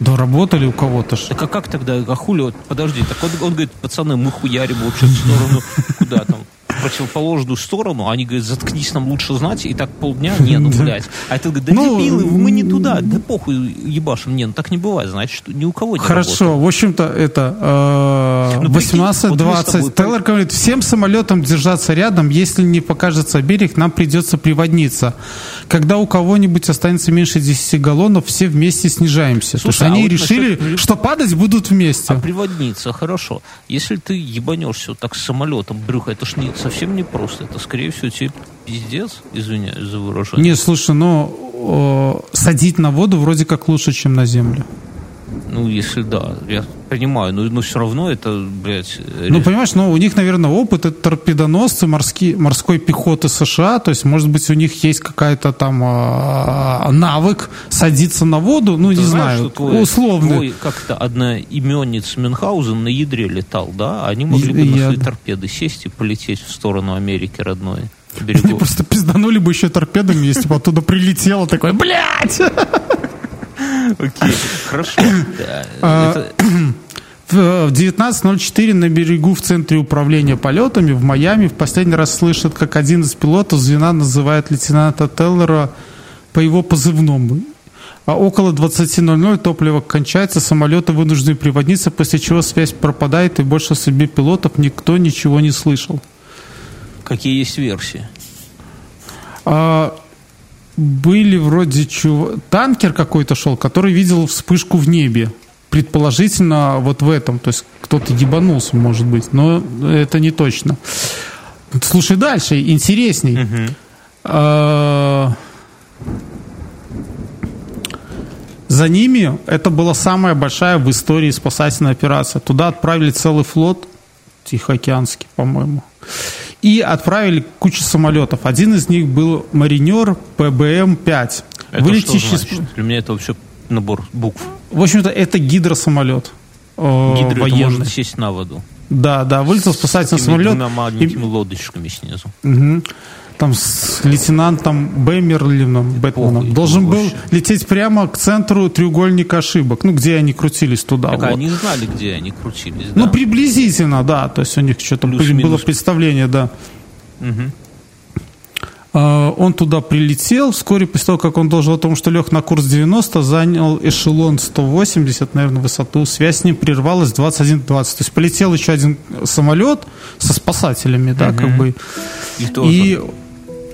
Да работали у кого-то ж. Так а как тогда, а хули, вот, подожди, так он, он говорит, пацаны, мы хуярим вообще в сторону, куда там, противоположную сторону, они говорят, заткнись, нам лучше знать, и так полдня, не, ну, блядь. А это говорит, да ну, дебилы, мы не туда, да похуй ебашим, не, ну так не бывает, значит, ни у кого не Хорошо, работает. в общем-то, это э, ну, 18-20. Вот Тейлор говорит, всем самолетам держаться рядом, если не покажется берег, нам придется приводниться. Когда у кого-нибудь останется меньше 10 галлонов, все вместе снижаемся. Слушай, То есть а они вот решили, насчет... что падать будут вместе. А приводниться, хорошо. Если ты ебанешься вот так с самолетом, брюхо, это ж не совсем не просто. Это, скорее всего, тебе пиздец, извиняюсь за выражение. Не, слушай, но э, садить на воду вроде как лучше, чем на землю. Ну, если да, я понимаю, но, но все равно это, блядь... Ну, понимаешь, ну, у них, наверное, опыт, это торпедоносцы морские, морской пехоты США, то есть, может быть, у них есть какая-то там э, навык садиться на воду, ну, Ты не знаешь, знаю, твой, условно. Твой как-то одноименец Мюнхгаузен на ядре летал, да? Они могли бы я... на свои торпеды сесть и полететь в сторону Америки родной. берегу. Они просто пизданули бы еще торпедами, если бы оттуда прилетело такое, блядь! Окей, хорошо. А, В 19.04 на берегу в центре управления полетами в Майами в последний раз слышат, как один из пилотов звена называет лейтенанта Теллера по его позывному. А около 20.00 топливо кончается, самолеты вынуждены приводниться, после чего связь пропадает, и больше о судьбе пилотов никто ничего не слышал. Какие есть версии? А, были вроде чего... Танкер какой-то шел, который видел вспышку в небе. Предположительно, вот в этом. То есть кто-то ебанулся, может быть. Но это не точно. Слушай дальше, интересней. А, За ними это была самая большая в истории спасательная операция. Туда отправили целый флот, Тихоокеанский, по-моему. И отправили кучу самолетов. Один из них был маринер ПБМ-5. Это Вылетящий что с- значит? Для меня это вообще набор букв. В общем-то, это гидросамолет. э, Гидро это может сесть на воду. Да, да, вылетел спасательный С самолет. двумя И- маленькими лодочками снизу. Мгм. Там с лейтенантом Бэмерлином, Бэтменом, должен был лететь прямо к центру треугольника ошибок, ну, где они крутились туда. Так вот. они знали, где они крутились, Ну, да? приблизительно, да. То есть у них что-то было представление, да. Мгм. А, Он туда прилетел. Вскоре после того, как он доложил о том, что лег на курс 90, занял эшелон 180, наверное, высоту. Связь с ним прервалась в 21.20. То есть полетел еще один самолет со спасателями, да, как бы. И тоже. И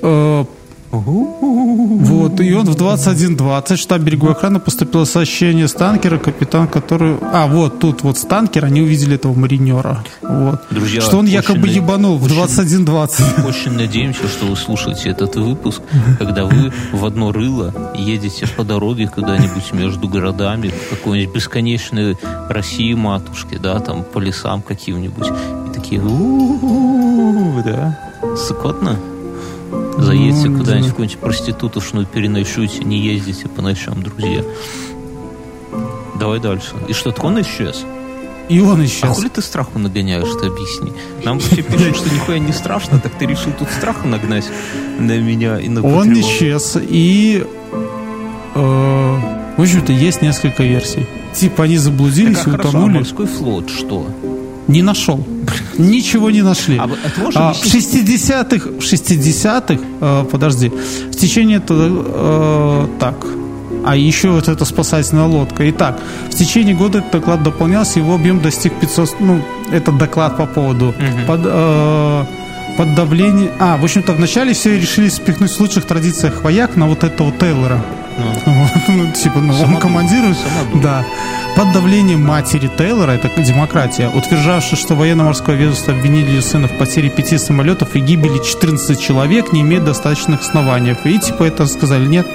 э, вот, и он в 21.20 в штаб береговой охраны поступило сообщение с танкера, капитан, который... А, вот, тут вот с танкера они увидели этого маринера. Вот. Друзья, что он якобы очень- ебанул в очень- 21.20. Очень надеемся, что вы слушаете этот выпуск, когда вы в одно рыло едете по дороге куда-нибудь между городами, в какой-нибудь бесконечной России матушке, да, там по лесам каким-нибудь. И такие, да, скотно. Заедьте Ну, куда-нибудь да. в какую-нибудь проститутушную, переночуйте, не ездите по ночам, друзья. Давай дальше. И что-то он исчез? И он А исчез. хули ты страху нагоняешь, ты объясни. Нам все пишут, что нихуя не страшно, так ты решил тут страху нагнать на меня и на Он Патреон. исчез, и... э, в общем-то, есть несколько версий. Типа они заблудились Так, и а а утонули. морской флот что? Не нашел. Ничего не нашли. А А, в объяснить? 60-х, в 60-х, э, подожди, в течение этого, э, так, а еще вот эта спасательная лодка. Итак, в течение года этот доклад дополнялся, его объем достиг 500, ну, это доклад по поводу под, э, под давлением... А, в общем-то, вначале все решили спихнуть в лучших традициях вояк на вот этого Тейлора. Ну, Вот, ну, типа, ну, он командирует. Да. Под давлением матери Тейлора, это демократия, утверждавшая, что военно-морское ведомство обвинили ее сына в потере пяти самолетов и гибели 14 человек, не имеет достаточных оснований. И типа это сказали нет.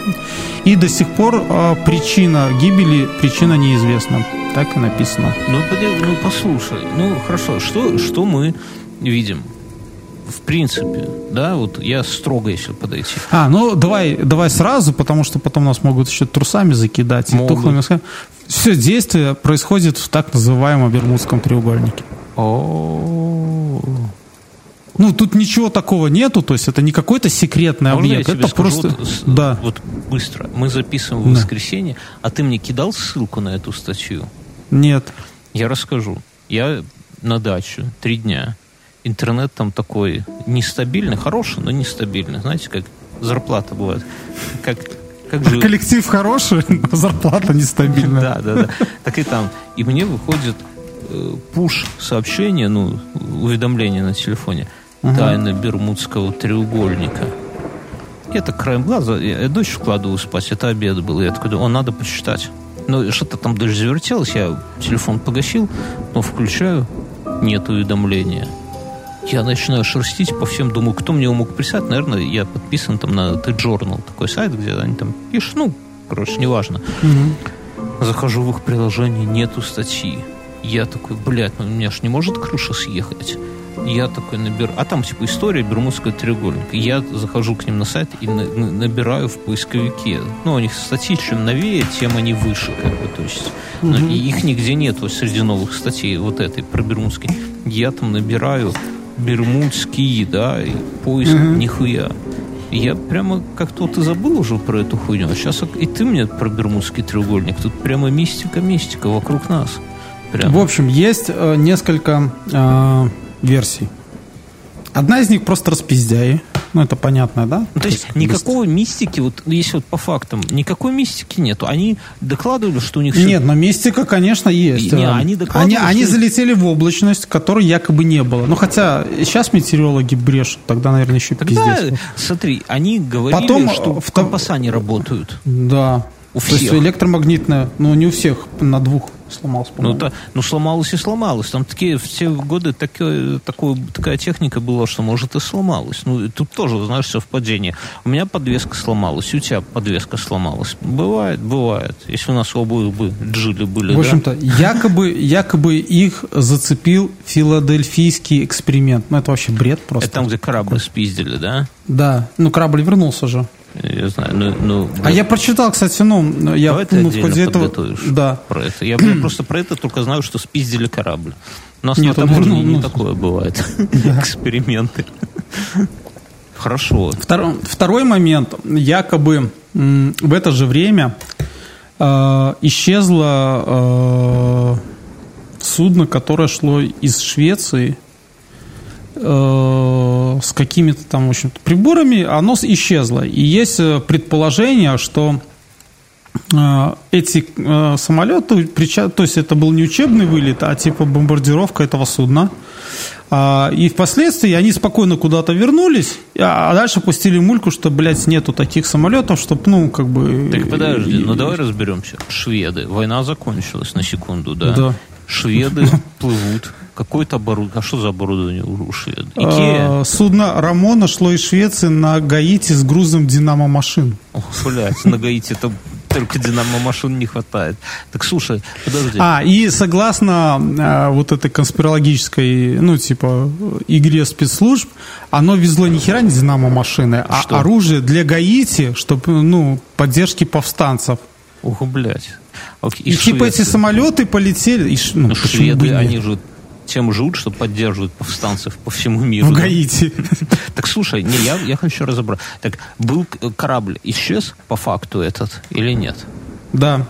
И до сих пор а, причина гибели, причина неизвестна. Так и написано. ну, ну, послушай, ну хорошо, что, что мы видим? В принципе, да, вот я строго если подойти. А, ну давай, давай сразу, потому что потом нас могут еще трусами закидать. и Могут. тухлыми носками. Все действие происходит в так называемом Бермудском треугольнике. О, Ну, тут ничего такого нету, то есть это не какой-то секретный Можно объект, это скажу просто... вот, Да. вот быстро. Мы записываем в Да. воскресенье, а ты мне кидал ссылку на эту статью? Нет. Я расскажу. Я на дачу три дня. Интернет там такой нестабильный, хороший, но нестабильный. Знаете, как зарплата бывает. Как, как же... Коллектив хороший, но зарплата нестабильная. Да, да, да. Так и там. И мне выходит э, пуш-сообщение, ну, уведомление на телефоне. Тайна Бермудского треугольника. Я так краем глаза, я, я дочь вкладываю спать, это обед был. Я такой, думаю, о, надо почитать. Ну, что-то там дальше завертелось, я телефон погасил, но включаю, нет уведомления. Я начинаю шерстить по всем, думаю, кто мне его мог прислать. Наверное, я подписан там на T-Journal, такой сайт, где они там пишут, ну, короче, неважно. Мгм. Захожу в их приложение, нету статьи. Я такой, блядь, ну у меня ж не может крыша съехать. Я такой набираю... А там типа история Бермудского треугольника. Я захожу к ним на сайт и на- на- набираю в поисковике. Ну, у них статьи чем новее, тем они выше, как бы, то есть. ну, и их нигде нету среди новых статей вот этой про Бермудский. Я там набираю Бермудский, да, и поиск Мгм. нихуя. Я прямо как-то вот и забыл уже про эту хуйню. А сейчас и ты мне про Бермудский треугольник. Тут прямо мистика-мистика вокруг нас. Прямо. В общем, есть э, несколько э, версий. Одна из них просто распиздяи. Ну, это понятно, да? Ну, то есть никакого мистики, вот если вот по фактам, никакой мистики нету. Они докладывали, что у них всё- Нет, но мистика, конечно, есть. Не, Э, они они, они что- залетели в облачность, которой якобы не было. Ну, хотя сейчас метеорологи брешут, тогда, наверное, еще Тогда, пиздец. смотри, они говорили, Потом, что э, в компаса не работают. Да. У То есть всех. электромагнитная, ну, не у всех, на двух сломался, Ну, по-моему. та- ну, сломалось и сломалось. Там такие, в те годы такое, такое, такая техника была, что, может, и сломалась. Ну, и тут тоже, знаешь, совпадение. У меня подвеска сломалась, у тебя подвеска сломалась. Бывает, бывает. Если у нас обоих бы джили были, В общем-то, якобы, якобы их зацепил филадельфийский эксперимент. Ну, это вообще бред да? просто. Это там, где корабль спиздили, да? Да, ну, корабль вернулся же. Я знаю, ну... ну А я прочитал, кстати, ну, я Давай ты ну, в отдельно ходе этого... Да. про это. Я, просто про это только знаю, что спиздили корабль. У нас Нет, на таможне не ну, такое бывает. Эксперименты. Хорошо. Второй, второй момент. Якобы в это же время э, исчезло э, судно, которое шло из Швеции э, с какими-то там, в общем-то, приборами, оно исчезло. И есть э, предположение, что э, эти э, самолеты, прича- то есть это был не учебный вылет, а типа бомбардировка этого судна. А, И впоследствии они спокойно куда-то вернулись, а а дальше пустили мульку, что, блядь, нету таких самолетов, чтобы, ну, как бы... Так подожди, и- ну давай разберемся. Шведы. Война закончилась на секунду, да? Да. Шведы плывут. Какое-то оборудование. А что за оборудование у шведов? Икея? А, Судно Рамона шло из Швеции на Гаити с грузом динамо-машин. Ох, блядь, на Гаити там только динамо-машин не хватает. Так слушай, подожди. А, и согласно э, вот этой конспирологической, ну, типа, игре спецслужб, оно везло ни хера не динамо-машины, а Что? оружие для Гаити, чтобы, ну, поддержки повстанцев. Ох, блядь. Окей, И, типа эти самолеты полетели... И, ну, Ну, и шведы, они же тем живут, что поддерживают повстанцев по всему миру. В да? Гаити. Так слушай, не, я, я хочу разобрать. Так, был корабль, исчез по факту этот или нет? Да.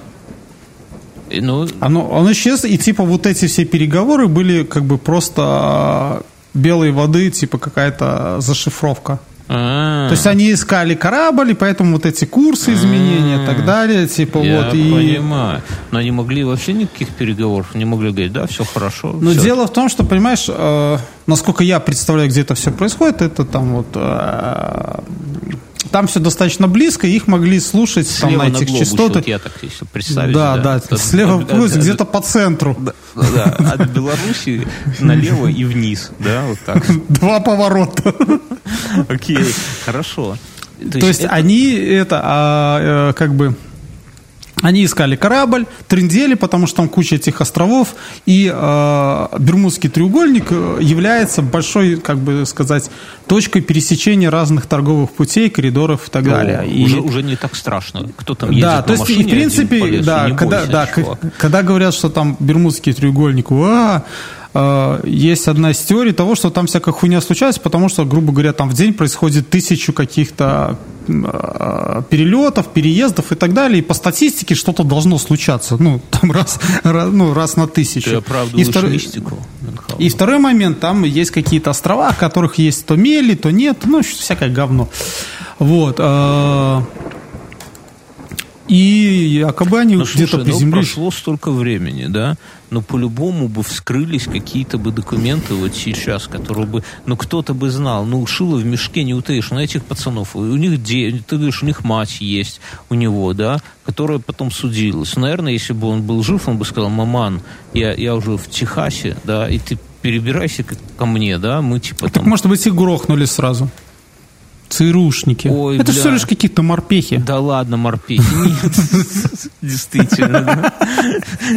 И, Ну, Оно, он исчез, и типа вот эти все переговоры были как бы просто э, белой воды, типа какая-то зашифровка. А, То есть они искали корабль, и поэтому вот эти курсы изменения и так далее, типа я вот. И... понимаю. Но они могли вообще никаких переговоров, не могли говорить, да, все хорошо. Но всё. дело в том, что, понимаешь, э, насколько я представляю, где это все происходит, это там вот... э, там все достаточно близко, их могли слушать там, Слева на на этих глобусе, частотах. вот я так если представить. да, да, Это- слева от- от- где-то по центру. Да, да, от Беларуси налево и вниз, да, вот так. Два поворота. Окей, хорошо. То есть это- они это а, э, как бы они искали корабль, трындели, потому что там куча этих островов, и э, Бермудский треугольник э, является большой, как бы сказать, точкой пересечения разных торговых путей, коридоров и так далее. О, И- уже, уже не так страшно. Кто там ездит да, то есть, и в принципе, да, когда, да, когда говорят, что там Бермудский треугольник, э, есть одна из теорий того, что там всякая хуйня случается, потому что, грубо говоря, там в день происходит тысячу каких-то э, перелетов, переездов и так далее, и по статистике что-то должно случаться, ну, там раз, раз, ну, раз на тысячу. Ты и. Мюнхгаузен. и второй момент, там есть какие-то острова, в которых есть то мели, то нет, ну, всякое говно. Вот. И якобы они Ну, где-то ну, приземлились. прошло столько времени, да? Но по-любому бы вскрылись какие-то бы документы вот сейчас, которые бы... Ну, кто-то бы знал. Ну, шило в мешке не утаишь. Ну, этих пацанов, у них, де, ты говоришь, у них мать есть у него, да? Которая потом судилась. Наверное, если бы он был жив, он бы сказал, маман, я, я уже в Техасе, да, и ты перебирайся ко- мне, да? Мы типа Так, там... может быть, их грохнули сразу. ЦРУшники. Ой, Это бля. все лишь какие-то морпехи. Да ладно, морпехи. Нет, действительно.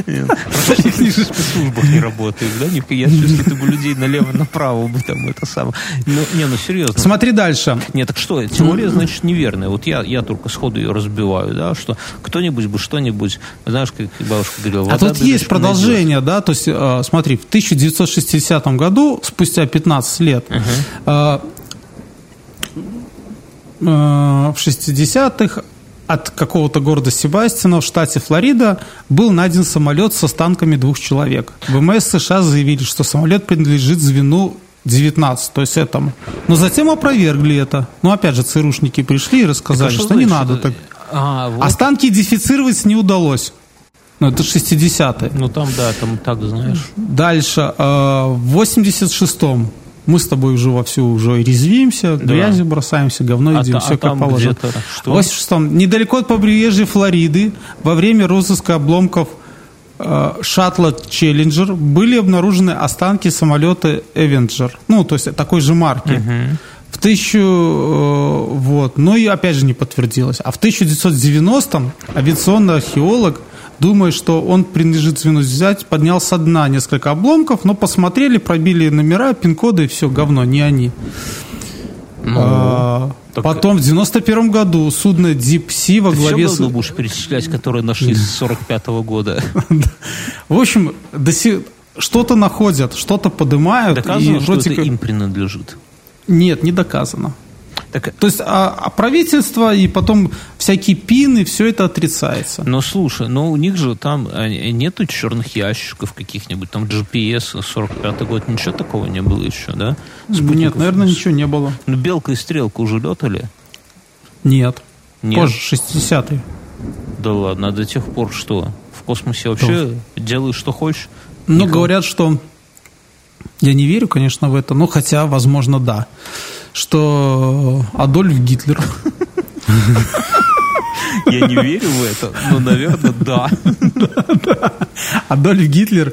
Просто в спецслужбах не работают, да? Я чувствую, ты бы людей налево-направо бы там это самое. Ну, не, ну серьезно. Смотри дальше. Нет, так что, теория, значит, неверная. Вот я, я только сходу ее разбиваю, да, что кто-нибудь бы что-нибудь, знаешь, как бабушка говорила, А тут есть продолжение, да, то есть, э, смотри, в 1960 году, спустя 15 лет, в 60-х от какого-то города Себастьяна в штате Флорида был найден самолет с останками двух человек. ВМС США заявили, что самолет принадлежит звену 19, то есть этому. Но затем опровергли это. Но опять же, ЦРУшники пришли и рассказали, а что, не значит, надо это- так. А, вот. Останки идентифицировать не удалось. Ну, это 60-е. Ну там, да, там так, знаешь. Дальше, э, в 86-м мы с тобой уже вовсю уже резвимся, грязью бросаемся, говно А едим, та- все а как положено. В 86-м, недалеко от побережья Флориды, во время розыска обломков э, шаттла Челленджер были обнаружены останки самолета Эвенджер. Ну, то есть такой же марки. В тысячу, э, вот, но и опять же не подтвердилось. А в 1990-м авиационный археолог, думая, что он принадлежит звену взять, поднял со дна несколько обломков, но посмотрели, пробили номера, пин-коды и все, говно, не они. А, Ну, так- Потом в 91 году судно Deep Sea во Ты все главе... с- году будешь перечислять, которые нашли с 45 года. В общем, до си- что-то находят, что-то поднимают. Доказано, и что это им принадлежит. Нет, не доказано. Так, То есть а, а правительство и потом всякие пины, все это отрицается. но слушай, но у них же там нету черных ящиков каких-нибудь, там GPS 45 год, ничего такого не было еще, да? Нет, Спутников? наверное, ничего не было. Ну, белка и стрелка уже летали? Нет. Нет. Позже, 60-е. Да ладно, а до тех пор что? В космосе вообще делаешь, что хочешь? Но Никого- говорят, что... Я не верю, конечно, в это, но хотя, возможно, да. Что Адольф Гитлер Я не верю в это, но, наверное, да. Адольф Гитлер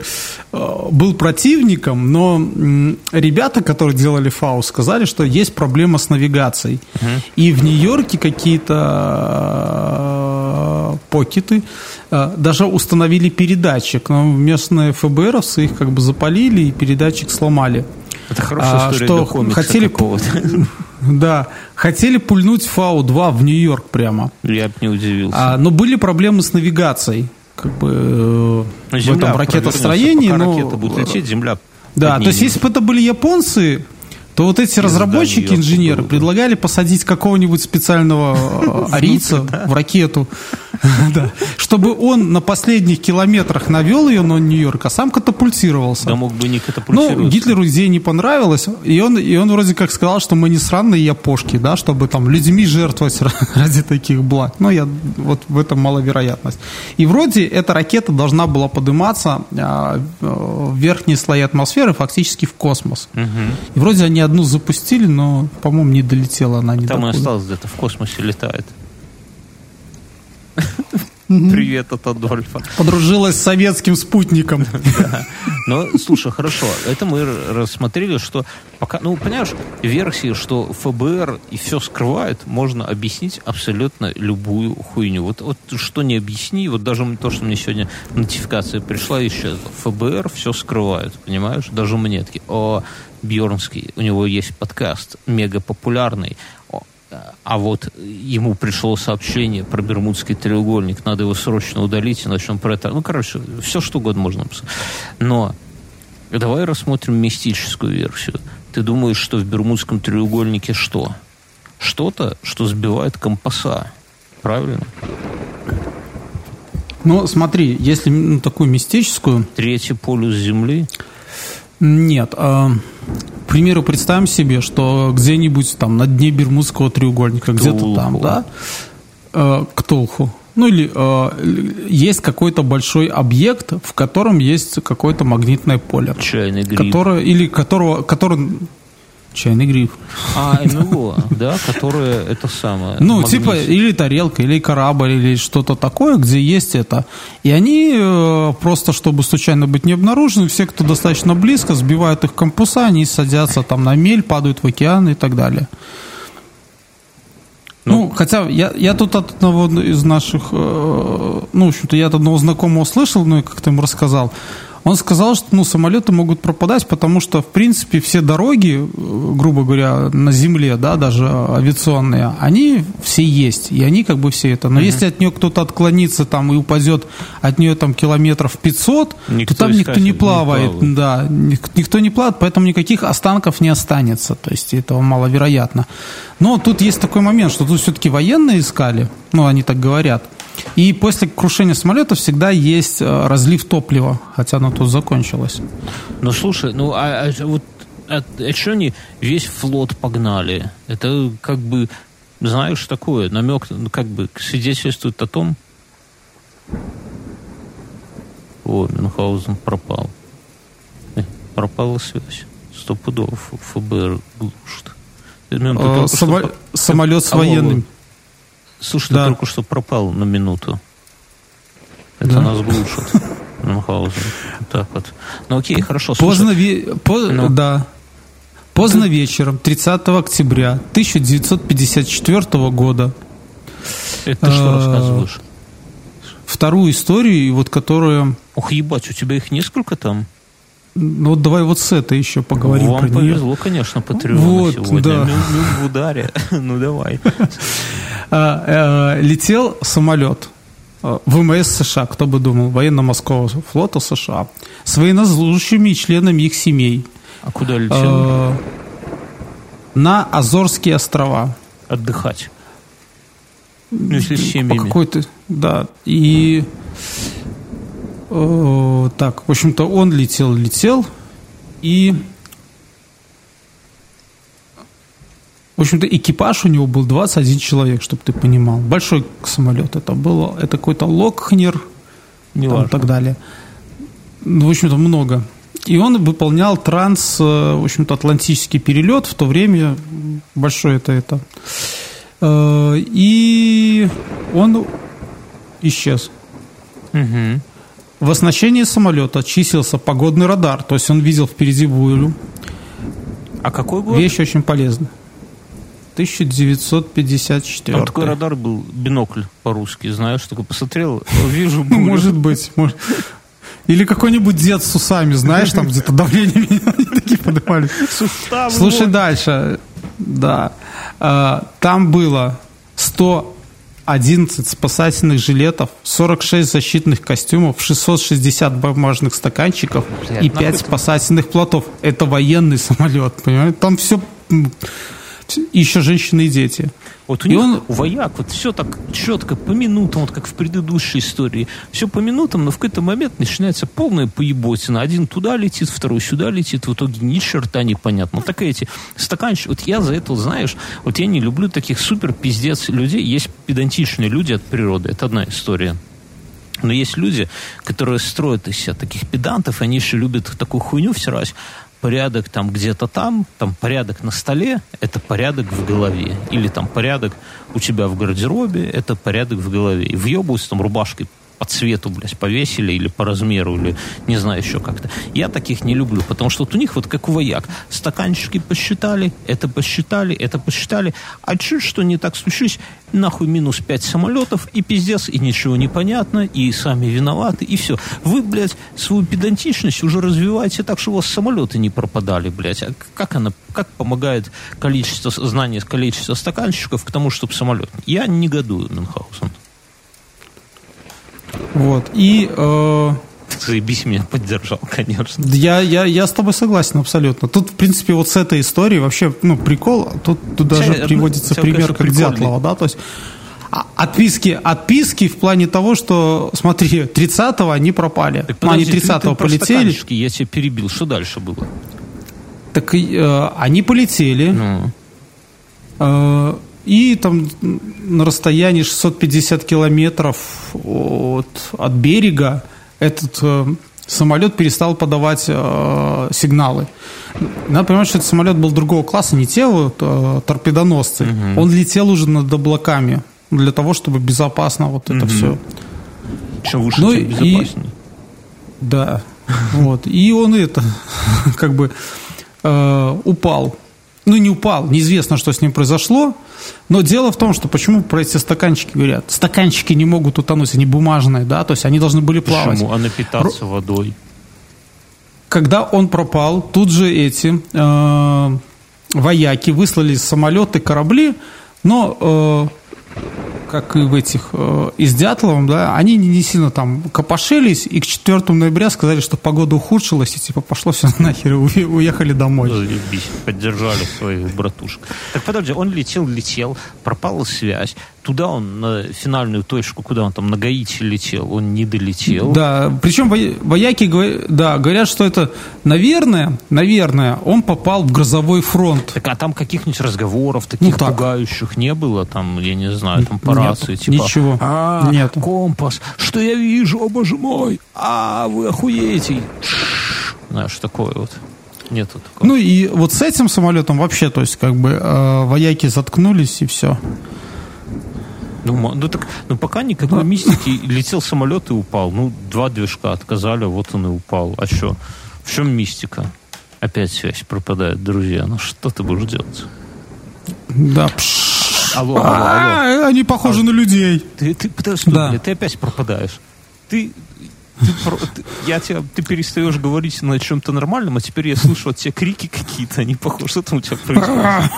э, был противником, но ребята, которые делали ФАУ, сказали, что есть проблема с навигацией. И в Нью-Йорке какие-то э, покеты э, даже установили передатчик, но местные ФБРовцы их как бы запалили и передатчик сломали. Это хорошая А, история что для комикса хотели- какого-то. Да, хотели пульнуть ФАУ-2 в Нью-Йорк прямо. Я бы не удивился. А, но были проблемы с навигацией. Как бы э, Ну, в Земля этом ракетостроении. провернется, но- Пока ракета будет лететь, Земля Да, то есть поднимет. если бы это были японцы, то вот эти разработчики, инженеры, предлагали посадить какого-нибудь специального э, арийца в ракету, чтобы он на последних километрах навел ее на Нью-Йорк, а сам катапультировался. Да мог бы не катапультироваться. Ну, Гитлеру идея не понравилась, и он, и он вроде как сказал, что мы не сраные япошки, да, чтобы там людьми жертвовать ради таких благ. Но я, вот в этом маловероятность. И вроде эта ракета должна была подниматься а, в верхние слои атмосферы, фактически в космос. И вроде они одну запустили, но, по-моему, не долетела она ни Там и осталось где-то в космосе летает. Привет от Адольфа. Подружилась с советским спутником. Но, слушай, хорошо, это мы рассмотрели, что пока, ну, понимаешь, версии, что ФБР и все скрывает, можно объяснить абсолютно любую хуйню. Вот, вот что не объясни, вот даже то, что мне сегодня нотификация пришла еще, ФБР все скрывает, понимаешь? Даже мне такие, о, Бьернский, у него есть подкаст, мега популярный, а вот ему пришло сообщение про Бермудский треугольник, надо его срочно удалить, иначе он про это... Ну, короче, все что угодно можно написать. Но давай рассмотрим мистическую версию. Ты думаешь, что в Бермудском треугольнике что? Что-то, что сбивает компаса. Правильно? Ну, смотри, если ну, такую мистическую, Третий полюс Земли. Нет. а, к примеру, представим себе, что где-нибудь там на дне Бермудского треугольника, где-то там, да, э, Ктулху. Ну или э, есть какой-то большой объект, в котором есть какое-то магнитное поле, Чайный гриб. которое или которого, который чайный гриб. А, НЛО, да, которое это самое. Ну, магнит. типа, или тарелка, или корабль, или что-то такое, где есть это. И они э, просто, чтобы случайно быть не обнаружены, все, кто достаточно близко, сбивают их компуса, они садятся там на мель, падают в океан и так далее. Ну, хотя я, я тут от одного из наших, э, ну, в общем-то, я от одного знакомого слышал, ну, и как-то ему рассказал. Он сказал, что ну, самолеты могут пропадать, потому что, в принципе, все дороги, э, грубо говоря, на земле, да, даже авиационные, они все есть, и они как бы все это. Но mm-hmm. если от нее кто-то отклонится там и упадет от нее там километров 500, никто то там никто не плавает, не да, никто не плавает, поэтому никаких останков не останется, то есть этого маловероятно. Но тут есть такой момент, что тут все-таки военные искали, ну, они так говорят. И после крушения самолета всегда есть э, разлив топлива, хотя оно тут закончилось. Ну, слушай, ну, а, а вот а, а что они весь флот погнали? Это как бы, знаешь, такое, намек, ну, как бы свидетельствует о том... О, Мюнхгаузен пропал. Э, пропала связь. Стопудово ФБР глушит. Э, Само... Самолет с военным. Слушай, да. ты только что пропал на минуту. Это да. нас глушит. Мюнхгаузен. Так вот. Ну окей, хорошо. Поздно, ве... По... ну. да. Поздно вечером, 30 октября 1954 года. Это ты что а, рассказываешь? Вторую историю, вот которая... Ох, ебать, у тебя их несколько там? Ну вот давай вот с этой еще поговорим Вам про повезло, нее. конечно, Патреону вот, сегодня. Да. в ударе. ну давай. А, э, летел самолет э, ВМС США, кто бы думал, военно-морского флота США, с военнослужащими и членами их семей. А куда летел? Э, на Азорские острова. Отдыхать. Ну, если с семьями. Какой-то, да. И так, в общем-то, он летел, летел, и В общем-то, экипаж у него был 21 человек, чтобы ты понимал. Большой самолет это было. Это какой-то Локхнер и так далее. Ну, в общем-то, много. И он выполнял транс, э, в общем-то, атлантический перелет. В то время большой это это. Э, и он исчез. Угу. В оснащении самолета числился погодный радар. То есть он видел впереди бурю. А какой год? Вещь очень полезная. 1954. Там такой радар был, бинокль по-русски, знаешь, такой посмотрел, вижу бурю. Может быть, может. Или какой-нибудь дед с усами, знаешь, там где-то давление меня такие поднимали. Слушай дальше. Да. А, там было 111 спасательных жилетов, 46 защитных костюмов, 660 бумажных стаканчиков и 5 спасательных плотов. Это военный самолет, понимаете? Там все еще женщины и дети. Вот у и них он... вояк, вот все так четко, по минутам, вот как в предыдущей истории. Все по минутам, но в какой-то момент начинается полная поеботина. Один туда летит, второй сюда летит, в итоге ни черта непонятно. Вот такая эти стаканчики. Вот я за это, знаешь, вот я не люблю таких супер пиздец людей. Есть педантичные люди от природы. Это одна история. Но есть люди, которые строят из себя таких педантов, они еще любят такую хуйню всирать порядок там где-то там, там порядок на столе, это порядок в голове. Или там порядок у тебя в гардеробе, это порядок в голове. И въебываются там рубашкой по цвету, блядь, повесили или по размеру, или не знаю еще как-то. Я таких не люблю, потому что вот у них вот как у вояк. Стаканчики посчитали, это посчитали, это посчитали. А чуть что не так случилось, нахуй минус пять самолетов, и пиздец, и ничего не понятно, и сами виноваты, и все. Вы, блядь, свою педантичность уже развиваете так, что у вас самолеты не пропадали, блядь. А как она, как помогает количество знаний, количество стаканчиков к тому, чтобы самолет? Я негодую, Мюнхгаузен. Вот. И... Э... Заебись меня поддержал, конечно. Я, я, я с тобой согласен абсолютно. Тут, в принципе, вот с этой историей вообще, ну, прикол, тут, тут даже Хотя, приводится пример конечно, как прикольный. Дятлова, да, то есть а, отписки, отписки в плане того, что, смотри, 30-го они пропали. Так, подожди, они 30-го полетели. Я тебя перебил. Что дальше было? Так э, они полетели. Ну. Э, и там на расстоянии 650 километров от, от берега этот э, самолет перестал подавать э, сигналы. Надо понимать, что этот самолет был другого класса, не те вот э, торпедоносцы. Угу. Он летел уже над облаками для того, чтобы безопасно вот это угу. все. Чем выше, ну, тем безопаснее. И, да. Вот. И он это, как бы, э, упал ну, не упал, неизвестно, что с ним произошло. Но дело в том, что почему про эти стаканчики говорят? Стаканчики не могут утонуть, они бумажные, да, то есть они должны были плавать. Почему? А напитаться водой? Когда он пропал, тут же эти э, вояки выслали самолеты, корабли, но э, как и в этих э, из Дятловом, да, они не, не сильно там копошились, и к 4 ноября сказали, что погода ухудшилась, и типа пошло все нахер, и уехали домой. Заебись, поддержали своих братушек. Так подожди, он летел, летел, пропала связь, туда он, на финальную точку, куда он там, на Гаити летел, он не долетел. Да, причем вояки да, говорят, что это, наверное, наверное, он попал в грозовой фронт. Так, а там каких-нибудь разговоров таких ну, так. пугающих не было? Там, я не знаю, там по рации, Нет, типа... Ничего, а, нет. компас, что я вижу, о боже мой, а, вы охуеете. Знаешь, такое вот. Нету такого. Ну и вот с этим самолетом вообще, то есть как бы э, вояки заткнулись и все. Ну, ну, так, ну пока никакой да. мистики. Летел самолет и упал. Ну, два движка отказали, вот он и упал. А что? В чем мистика? Опять связь пропадает, друзья. Ну что ты будешь делать? Да. Алло, алло, алло. А, они похожи на людей. Ты, ты, подожди, да. ты опять пропадаешь. Ты ты, я тебя, ты перестаешь говорить на чем-то нормальном, а теперь я слышу от тебя крики какие-то, они похожи, что там у тебя происходит. А.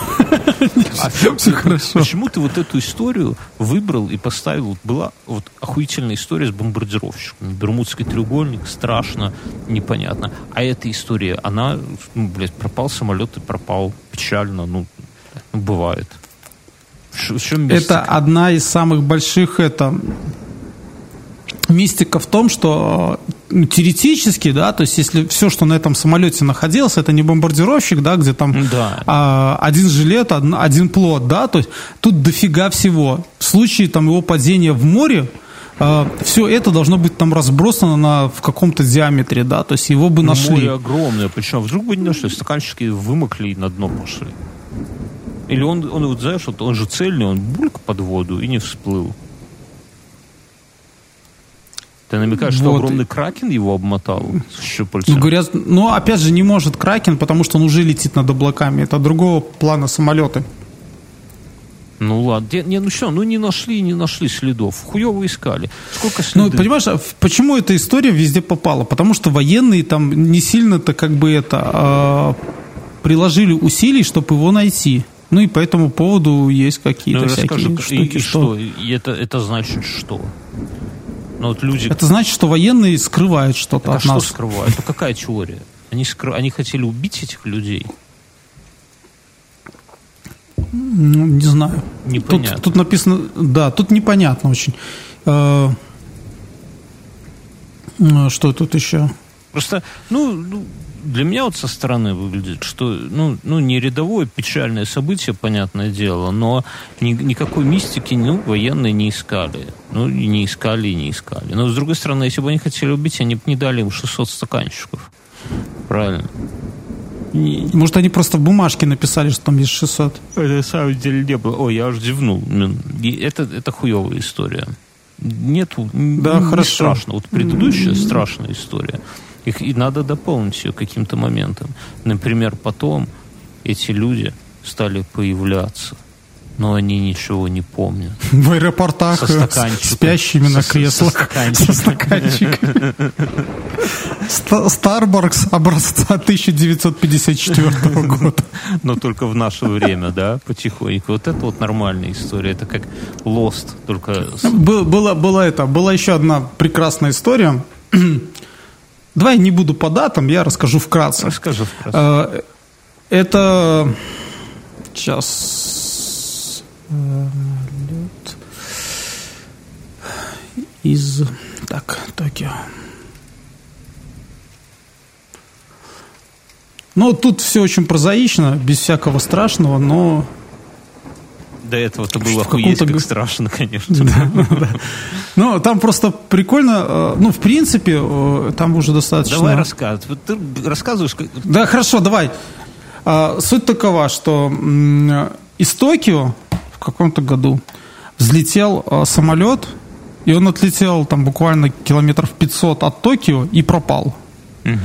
Почему ты вот эту историю выбрал и поставил? Была вот охуительная история с бомбардировщиками. Бермудский треугольник, страшно, непонятно. А эта история, она, ну, блядь, пропал самолет и пропал. Печально, ну, ну бывает. Это одна из самых больших, это мистика в том, что ну, теоретически, да, то есть если все, что на этом самолете находилось, это не бомбардировщик, да, где там да. а, один жилет, один, один плод, да, то есть тут дофига всего. В случае там его падения в море, а, все это должно быть там разбросано на, в каком-то диаметре, да, то есть его бы нашли. Море огромное, причем вдруг бы не нашли, стаканчики вымокли и на дно пошли. Или он, он вот знаешь, вот он же цельный, он бульк под воду и не всплыл. Ты намекаешь, что вот. огромный кракен его обмотал щупальцем? Ну, говорят, ну, опять же, не может кракен, потому что он уже летит над облаками. Это другого плана самолеты. Ну ладно, не, ну что, ну не нашли, не нашли следов. Хуево искали. Сколько следов? Ну, понимаешь, а почему эта история везде попала? Потому что военные там не сильно-то как бы это э, приложили усилий, чтобы его найти. Ну и по этому поводу есть какие-то ну, всякие расскажи, штуки. И, и что? И это, это значит что? Но вот люди... Это значит, что военные скрывают что-то от а нас. что скрывают? Это какая теория? Они, скры... Они хотели убить этих людей? Ну, не знаю. Непонятно. Тут, тут написано, да, тут непонятно очень. Э, э, что тут еще? Просто, ну, ну для меня вот со стороны выглядит, что, ну, ну не рядовое печальное событие, понятное дело, но ни, никакой мистики, ну, военные не искали. Ну, не искали и не искали. Но, с другой стороны, если бы они хотели убить, они бы не дали им 600 стаканчиков. Правильно. Может, они просто в бумажке написали, что там есть 600? Это на самом деле не было. Ой, я аж зевнул. Это, это хуевая история. Нету, да, не хорошо. страшно. Вот предыдущая страшная история. Их, и надо дополнить ее каким-то моментом. Например, потом эти люди стали появляться но они ничего не помнят. В аэропортах спящими на креслах со стаканчиками. Старбакс образца 1954 года. Но только в наше время, да, потихоньку. Вот это вот нормальная история. Это как Lost, только... Была, была, это, была еще одна прекрасная история. Давай не буду по датам, я расскажу вкратце. Расскажи вкратце. Э, это сейчас лед из так Токио. Ну, тут все очень прозаично, без всякого страшного, но до этого-то было охуеть как страшно, конечно. Ну, там просто прикольно, э, ну, в принципе, э, там уже достаточно... Давай рассказывай. Вот ты рассказываешь... Да, хорошо, давай. А, суть такова, что из Токио в каком-то году взлетел э, самолет, и он отлетел там буквально километров 500 от Токио и пропал. Угу.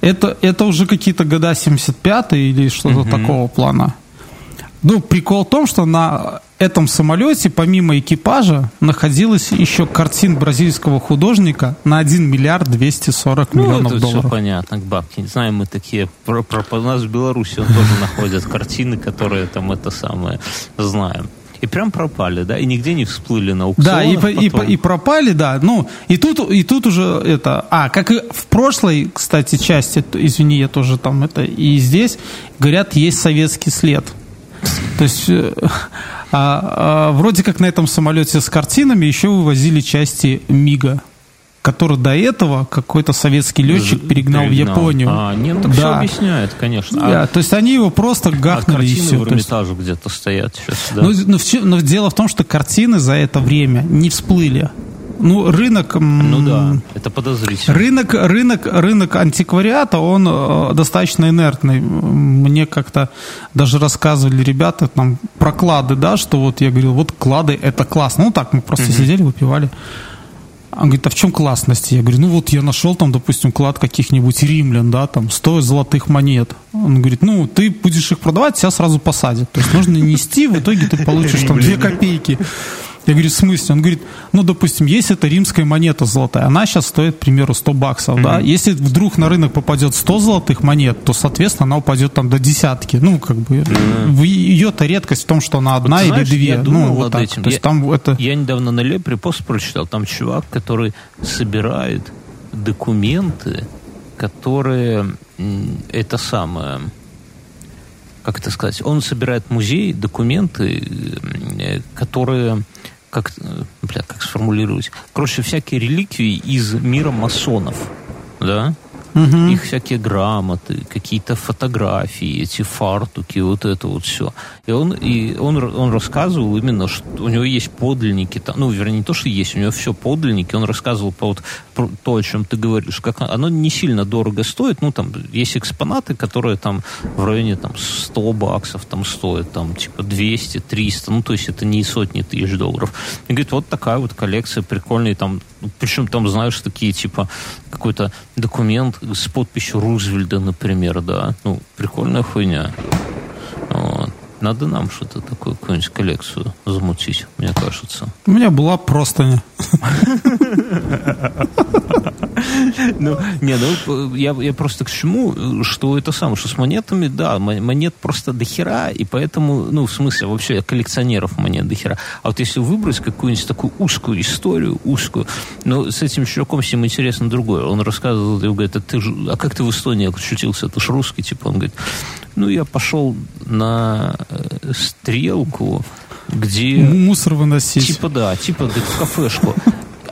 Это, это уже какие-то года 75-е или что-то угу. такого плана. Ну, прикол в том, что на этом самолете, помимо экипажа, находилась еще картин бразильского художника на 1 миллиард 240 ну, миллионов это долларов. все понятно, бабки. Не знаем мы такие. Про, про, у нас в Беларуси тоже находят картины, которые там это самое знаем. И прям пропали, да, и нигде не всплыли на аукционах. Да, и, и, и пропали, да. Ну, и тут, и тут уже это... А, как и в прошлой, кстати, части, извини, я тоже там это... И здесь, говорят, есть советский след. То есть... Э, а, а, вроде как на этом самолете с картинами еще вывозили части МИГа который до этого какой-то советский летчик перегнал, перегнал. в Японию. А, нет, ну так да. все объясняет, конечно. Да, а, то есть они его просто гахнули а и все. в Эрмитаже есть... где-то стоят сейчас, да? Ну, но, но дело в том, что картины за это время не всплыли. Ну, рынок... Ну да, это подозрительно. Рынок, рынок, рынок антиквариата, он э, достаточно инертный. Мне как-то даже рассказывали ребята там про клады, да, что вот я говорил, вот клады, это классно. Ну так, мы просто угу. сидели, выпивали. Он говорит, а в чем классность? Я говорю, ну вот я нашел там, допустим, клад каких-нибудь римлян, да, там 100 золотых монет. Он говорит, ну ты будешь их продавать, тебя сразу посадят. То есть нужно нести, в итоге ты получишь там 2 копейки. Я говорю, в смысле? Он говорит, ну, допустим, есть эта римская монета золотая, она сейчас стоит, к примеру, 100 баксов, mm-hmm. да? Если вдруг на рынок попадет 100 золотых монет, то, соответственно, она упадет там до десятки. Ну, как бы, mm-hmm. ее-то редкость в том, что она одна вот, или знаешь, две. Я думал ну, вот так. Этим. То есть, я, там это... я недавно на Лепре пост прочитал, там чувак, который собирает документы, которые это самое как это сказать, он собирает музей, документы, э, которые как, бля, как сформулировать? Короче, всякие реликвии из мира масонов, да? Угу. Их всякие грамоты, какие-то фотографии, эти фартуки, вот это вот все. И он, и он, он рассказывал именно, что у него есть подлинники, ну, вернее, не то, что есть, у него все подлинники, он рассказывал по вот про то, о чем ты говоришь, как оно не сильно дорого стоит, ну, там, есть экспонаты, которые там в районе там 100 баксов там стоят, там, типа 200, 300, ну, то есть это не сотни тысяч долларов. И говорит, вот такая вот коллекция прикольная, там, причем там, знаешь, такие, типа, какой-то документ с подписью Рузвельда, например, да. Ну, прикольная хуйня. Вот. Надо нам что-то такое, какую-нибудь коллекцию замутить, мне кажется. У меня была простыня. Ну, не, ну, я, я просто к чему, что это самое, что с монетами, да, монет просто дохера, и поэтому, ну, в смысле, вообще коллекционеров монет дохера. А вот если выбрать какую-нибудь такую узкую историю, узкую, ну, с этим чуваком всем интересно другое. Он рассказывал, и говорит, а, ты, а как ты в Эстонии очутился? Ты ж русский, типа, он говорит, ну, я пошел на э, стрелку, где... Мусор выносить. Типа, да, типа, в кафешку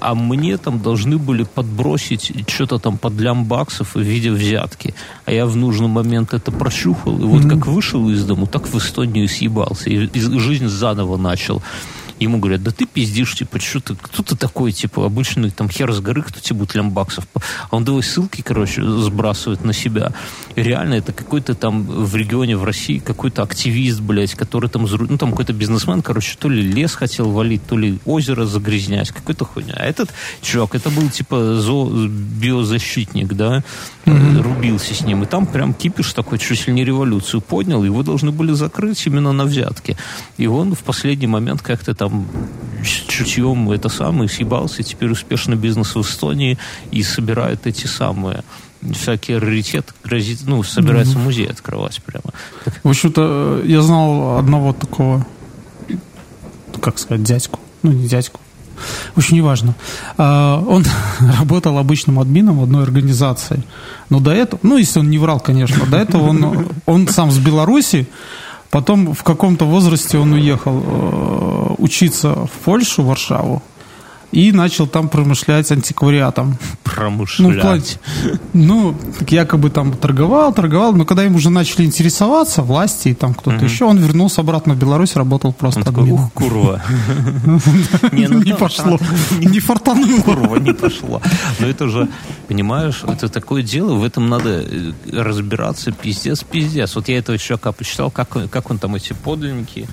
а мне там должны были подбросить что-то там под лямбаксов в виде взятки. А я в нужный момент это прощухал, и вот mm-hmm. как вышел из дому, так в Эстонию съебался, и, и жизнь заново начал ему говорят, да ты пиздишь, типа, что ты, кто ты такой, типа, обычный там хер с горы, кто тебе будет лямбаксов? А он давай ссылки, короче, сбрасывает на себя. И реально это какой-то там в регионе, в России, какой-то активист, блядь, который там, ну, там какой-то бизнесмен, короче, то ли лес хотел валить, то ли озеро загрязнять, какой-то хуйня. А этот чувак, это был, типа, зо биозащитник, да, mm-hmm. рубился с ним. И там прям кипиш такой, чуть ли не революцию поднял, его должны были закрыть именно на взятке. И он в последний момент как-то там там чутьем это самое, съебался, теперь успешный бизнес в Эстонии и собирает эти самые всякие раритеты, грозит, ну, собирается mm-hmm. музей открывать прямо. В общем-то, я знал одного такого, как сказать, дядьку, ну, не дядьку, в общем, неважно. А, он работал обычным админом в одной организации. Но до этого, ну, если он не врал, конечно, до этого он, он сам с Беларуси, Потом в каком-то возрасте он уехал э, учиться в Польшу, в Варшаву и начал там промышлять антиквариатом. Промышлять? Ну, ну, якобы там торговал, торговал, но когда им уже начали интересоваться, власти и там кто-то угу. еще, он вернулся обратно в Беларусь, работал просто он такой, ух, курва. Не ну пошло, не фартануло. Курва, не пошло. Но это же, понимаешь, это такое дело, в этом надо э, разбираться, пиздец, пиздец. Вот я этого чувака почитал, как он там эти подлинники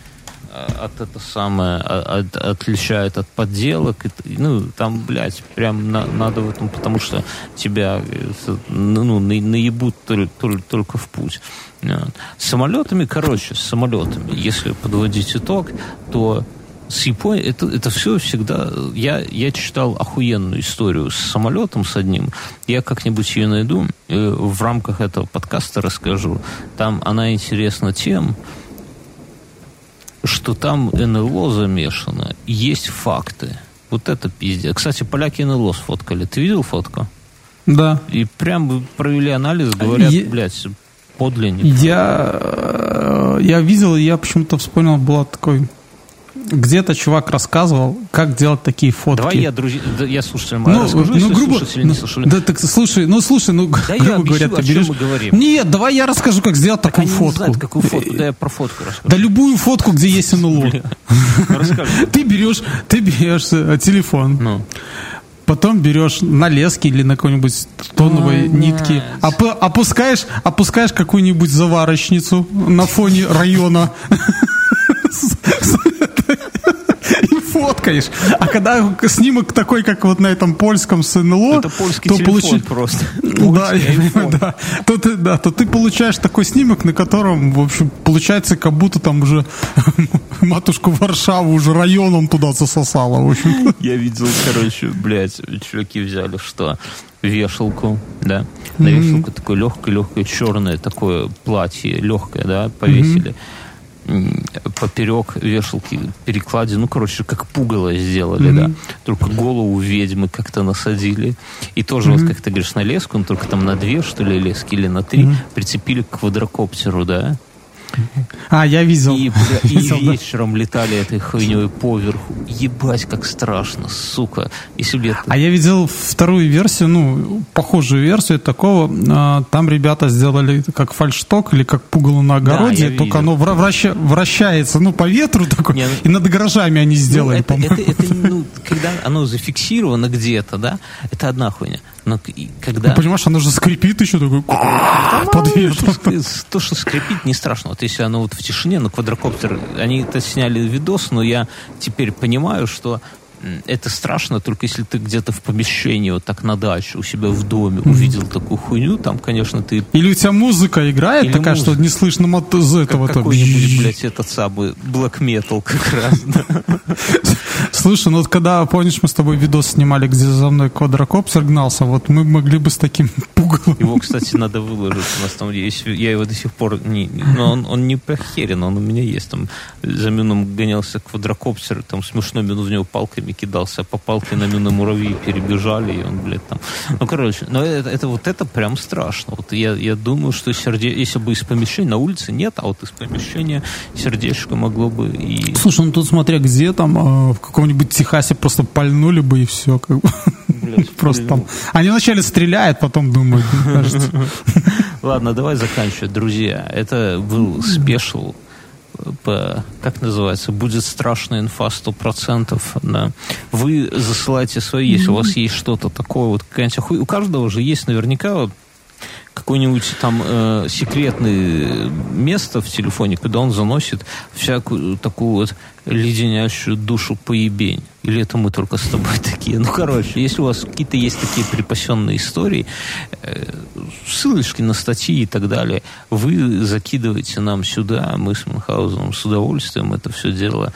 от это самое от, отличает от подделок. Ну, там, блядь, прям на, надо в этом, потому что тебя ну, на, наебут только, только в путь. С самолетами, короче, с самолетами, если подводить итог, то с Японией это, это все всегда... Я, я читал охуенную историю с самолетом, с одним. Я как-нибудь ее найду, в рамках этого подкаста расскажу. Там она интересна тем, что там НЛО замешано. Есть факты. Вот это пиздец. Кстати, поляки НЛО сфоткали. Ты видел фотку? Да. И прям провели анализ, говорят, я... блядь, подлинник. Я, э, я видел, я почему-то вспомнил, была такой где-то чувак рассказывал, как делать такие фотки. Давай я, друзья, я слушателям ну, расскажу, ну, грубо, слушатели не слушали. Да, так слушай, ну слушай, ну, да грубо я говоря, ты берешь... мы говорим. Нет, давай я расскажу, как сделать так такую фотку. Не знают, какую фотку, да я про фотку расскажу. Да любую фотку, где есть НЛО. Ты берешь, ты берешь э, телефон. Ну потом берешь на леске или на какой-нибудь тоновой нитке, оп опускаешь, опускаешь какую-нибудь заварочницу на фоне района фоткаешь. А когда снимок такой, как вот на этом польском с НЛО, Это польский то получи... просто. Да, да, то ты, да, то ты получаешь такой снимок, на котором, в общем, получается, как будто там уже матушку Варшаву уже районом туда засосало, в общем. Я видел, короче, блядь, чуваки взяли, что вешалку, да, на вешалку такое легкое-легкое черное такое платье, легкое, да, повесили. Mm-hmm поперек вешалки переклади, ну, короче, как пугало сделали, mm-hmm. да. Только голову ведьмы как-то насадили. И тоже, mm-hmm. вот как ты говоришь, на леску, ну, только там на две, что ли, лески или на три, mm-hmm. прицепили к квадрокоптеру, да. А, я видел. И, и видел, вечером да. летали этой хуйней поверху. Ебать, как страшно, сука. Если бы А я видел вторую версию, ну, похожую версию такого. А, там ребята сделали как фальшток или как пугало на огороде, да, только видел. оно враща, вращается, ну, по ветру такой, Не, ну, и над гаражами они сделали, ну, это, это, это, ну, когда оно зафиксировано где-то, да, это одна хуйня. Но когда... Ну, понимаешь, оно же скрипит еще такой под ветром. То, что скрипит, не страшно. Вот если оно вот в тишине, но квадрокоптер, они это сняли видос, но я теперь понимаю, что это страшно только если ты где-то в помещении, вот так на даче, у себя в доме увидел такую хуйню, там, конечно, ты... Или у тебя музыка играет Или такая, музыка. что не слышно мот... из этого. Как какой-нибудь, блядь, этот самый black metal как раз, Слушай, ну вот когда, помнишь, мы с тобой видос снимали, где за мной квадрокоптер гнался, вот мы могли бы с таким пугалом... Его, кстати, надо выложить. У нас там есть... Я его до сих пор... Не, но он, он не похерен, он у меня есть. Там за мином гонялся квадрокоптер, там смешно минут в него палками кидался по палке на муравьи перебежали, и он, блядь, там... Ну, короче, но это, это вот это прям страшно. Вот я, я думаю, что серде... если бы из помещения, на улице нет, а вот из помещения сердечко могло бы и... Слушай, ну тут смотря где там, а, в каком-нибудь Техасе просто пальнули бы и все, как бы. Блядь, просто там... Они вначале стреляют, потом думают. Ладно, давай заканчивать, друзья. Это был спешл как называется, будет страшная инфа 100%. Да. Вы засылаете свои, если у вас есть что-то такое, вот какая-нибудь У каждого же есть наверняка вот какое-нибудь там э, секретное место в телефоне, куда он заносит всякую такую вот леденящую душу поебень. Или это мы только с тобой такие? Ну, короче, если у вас какие-то есть такие припасенные истории, э, ссылочки на статьи и так далее, вы закидываете нам сюда, мы с Мюнхгаузеном с удовольствием это все дело...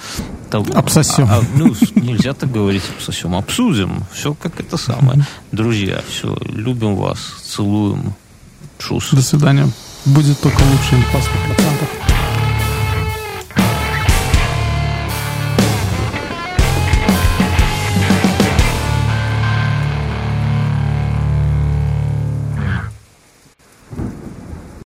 Обсосем. А, а, ну, нельзя так говорить обсосем. Обсудим. Все как это самое. Друзья, все, любим вас, целуем. Чус. До свидания. Будет только лучше инфа 100%.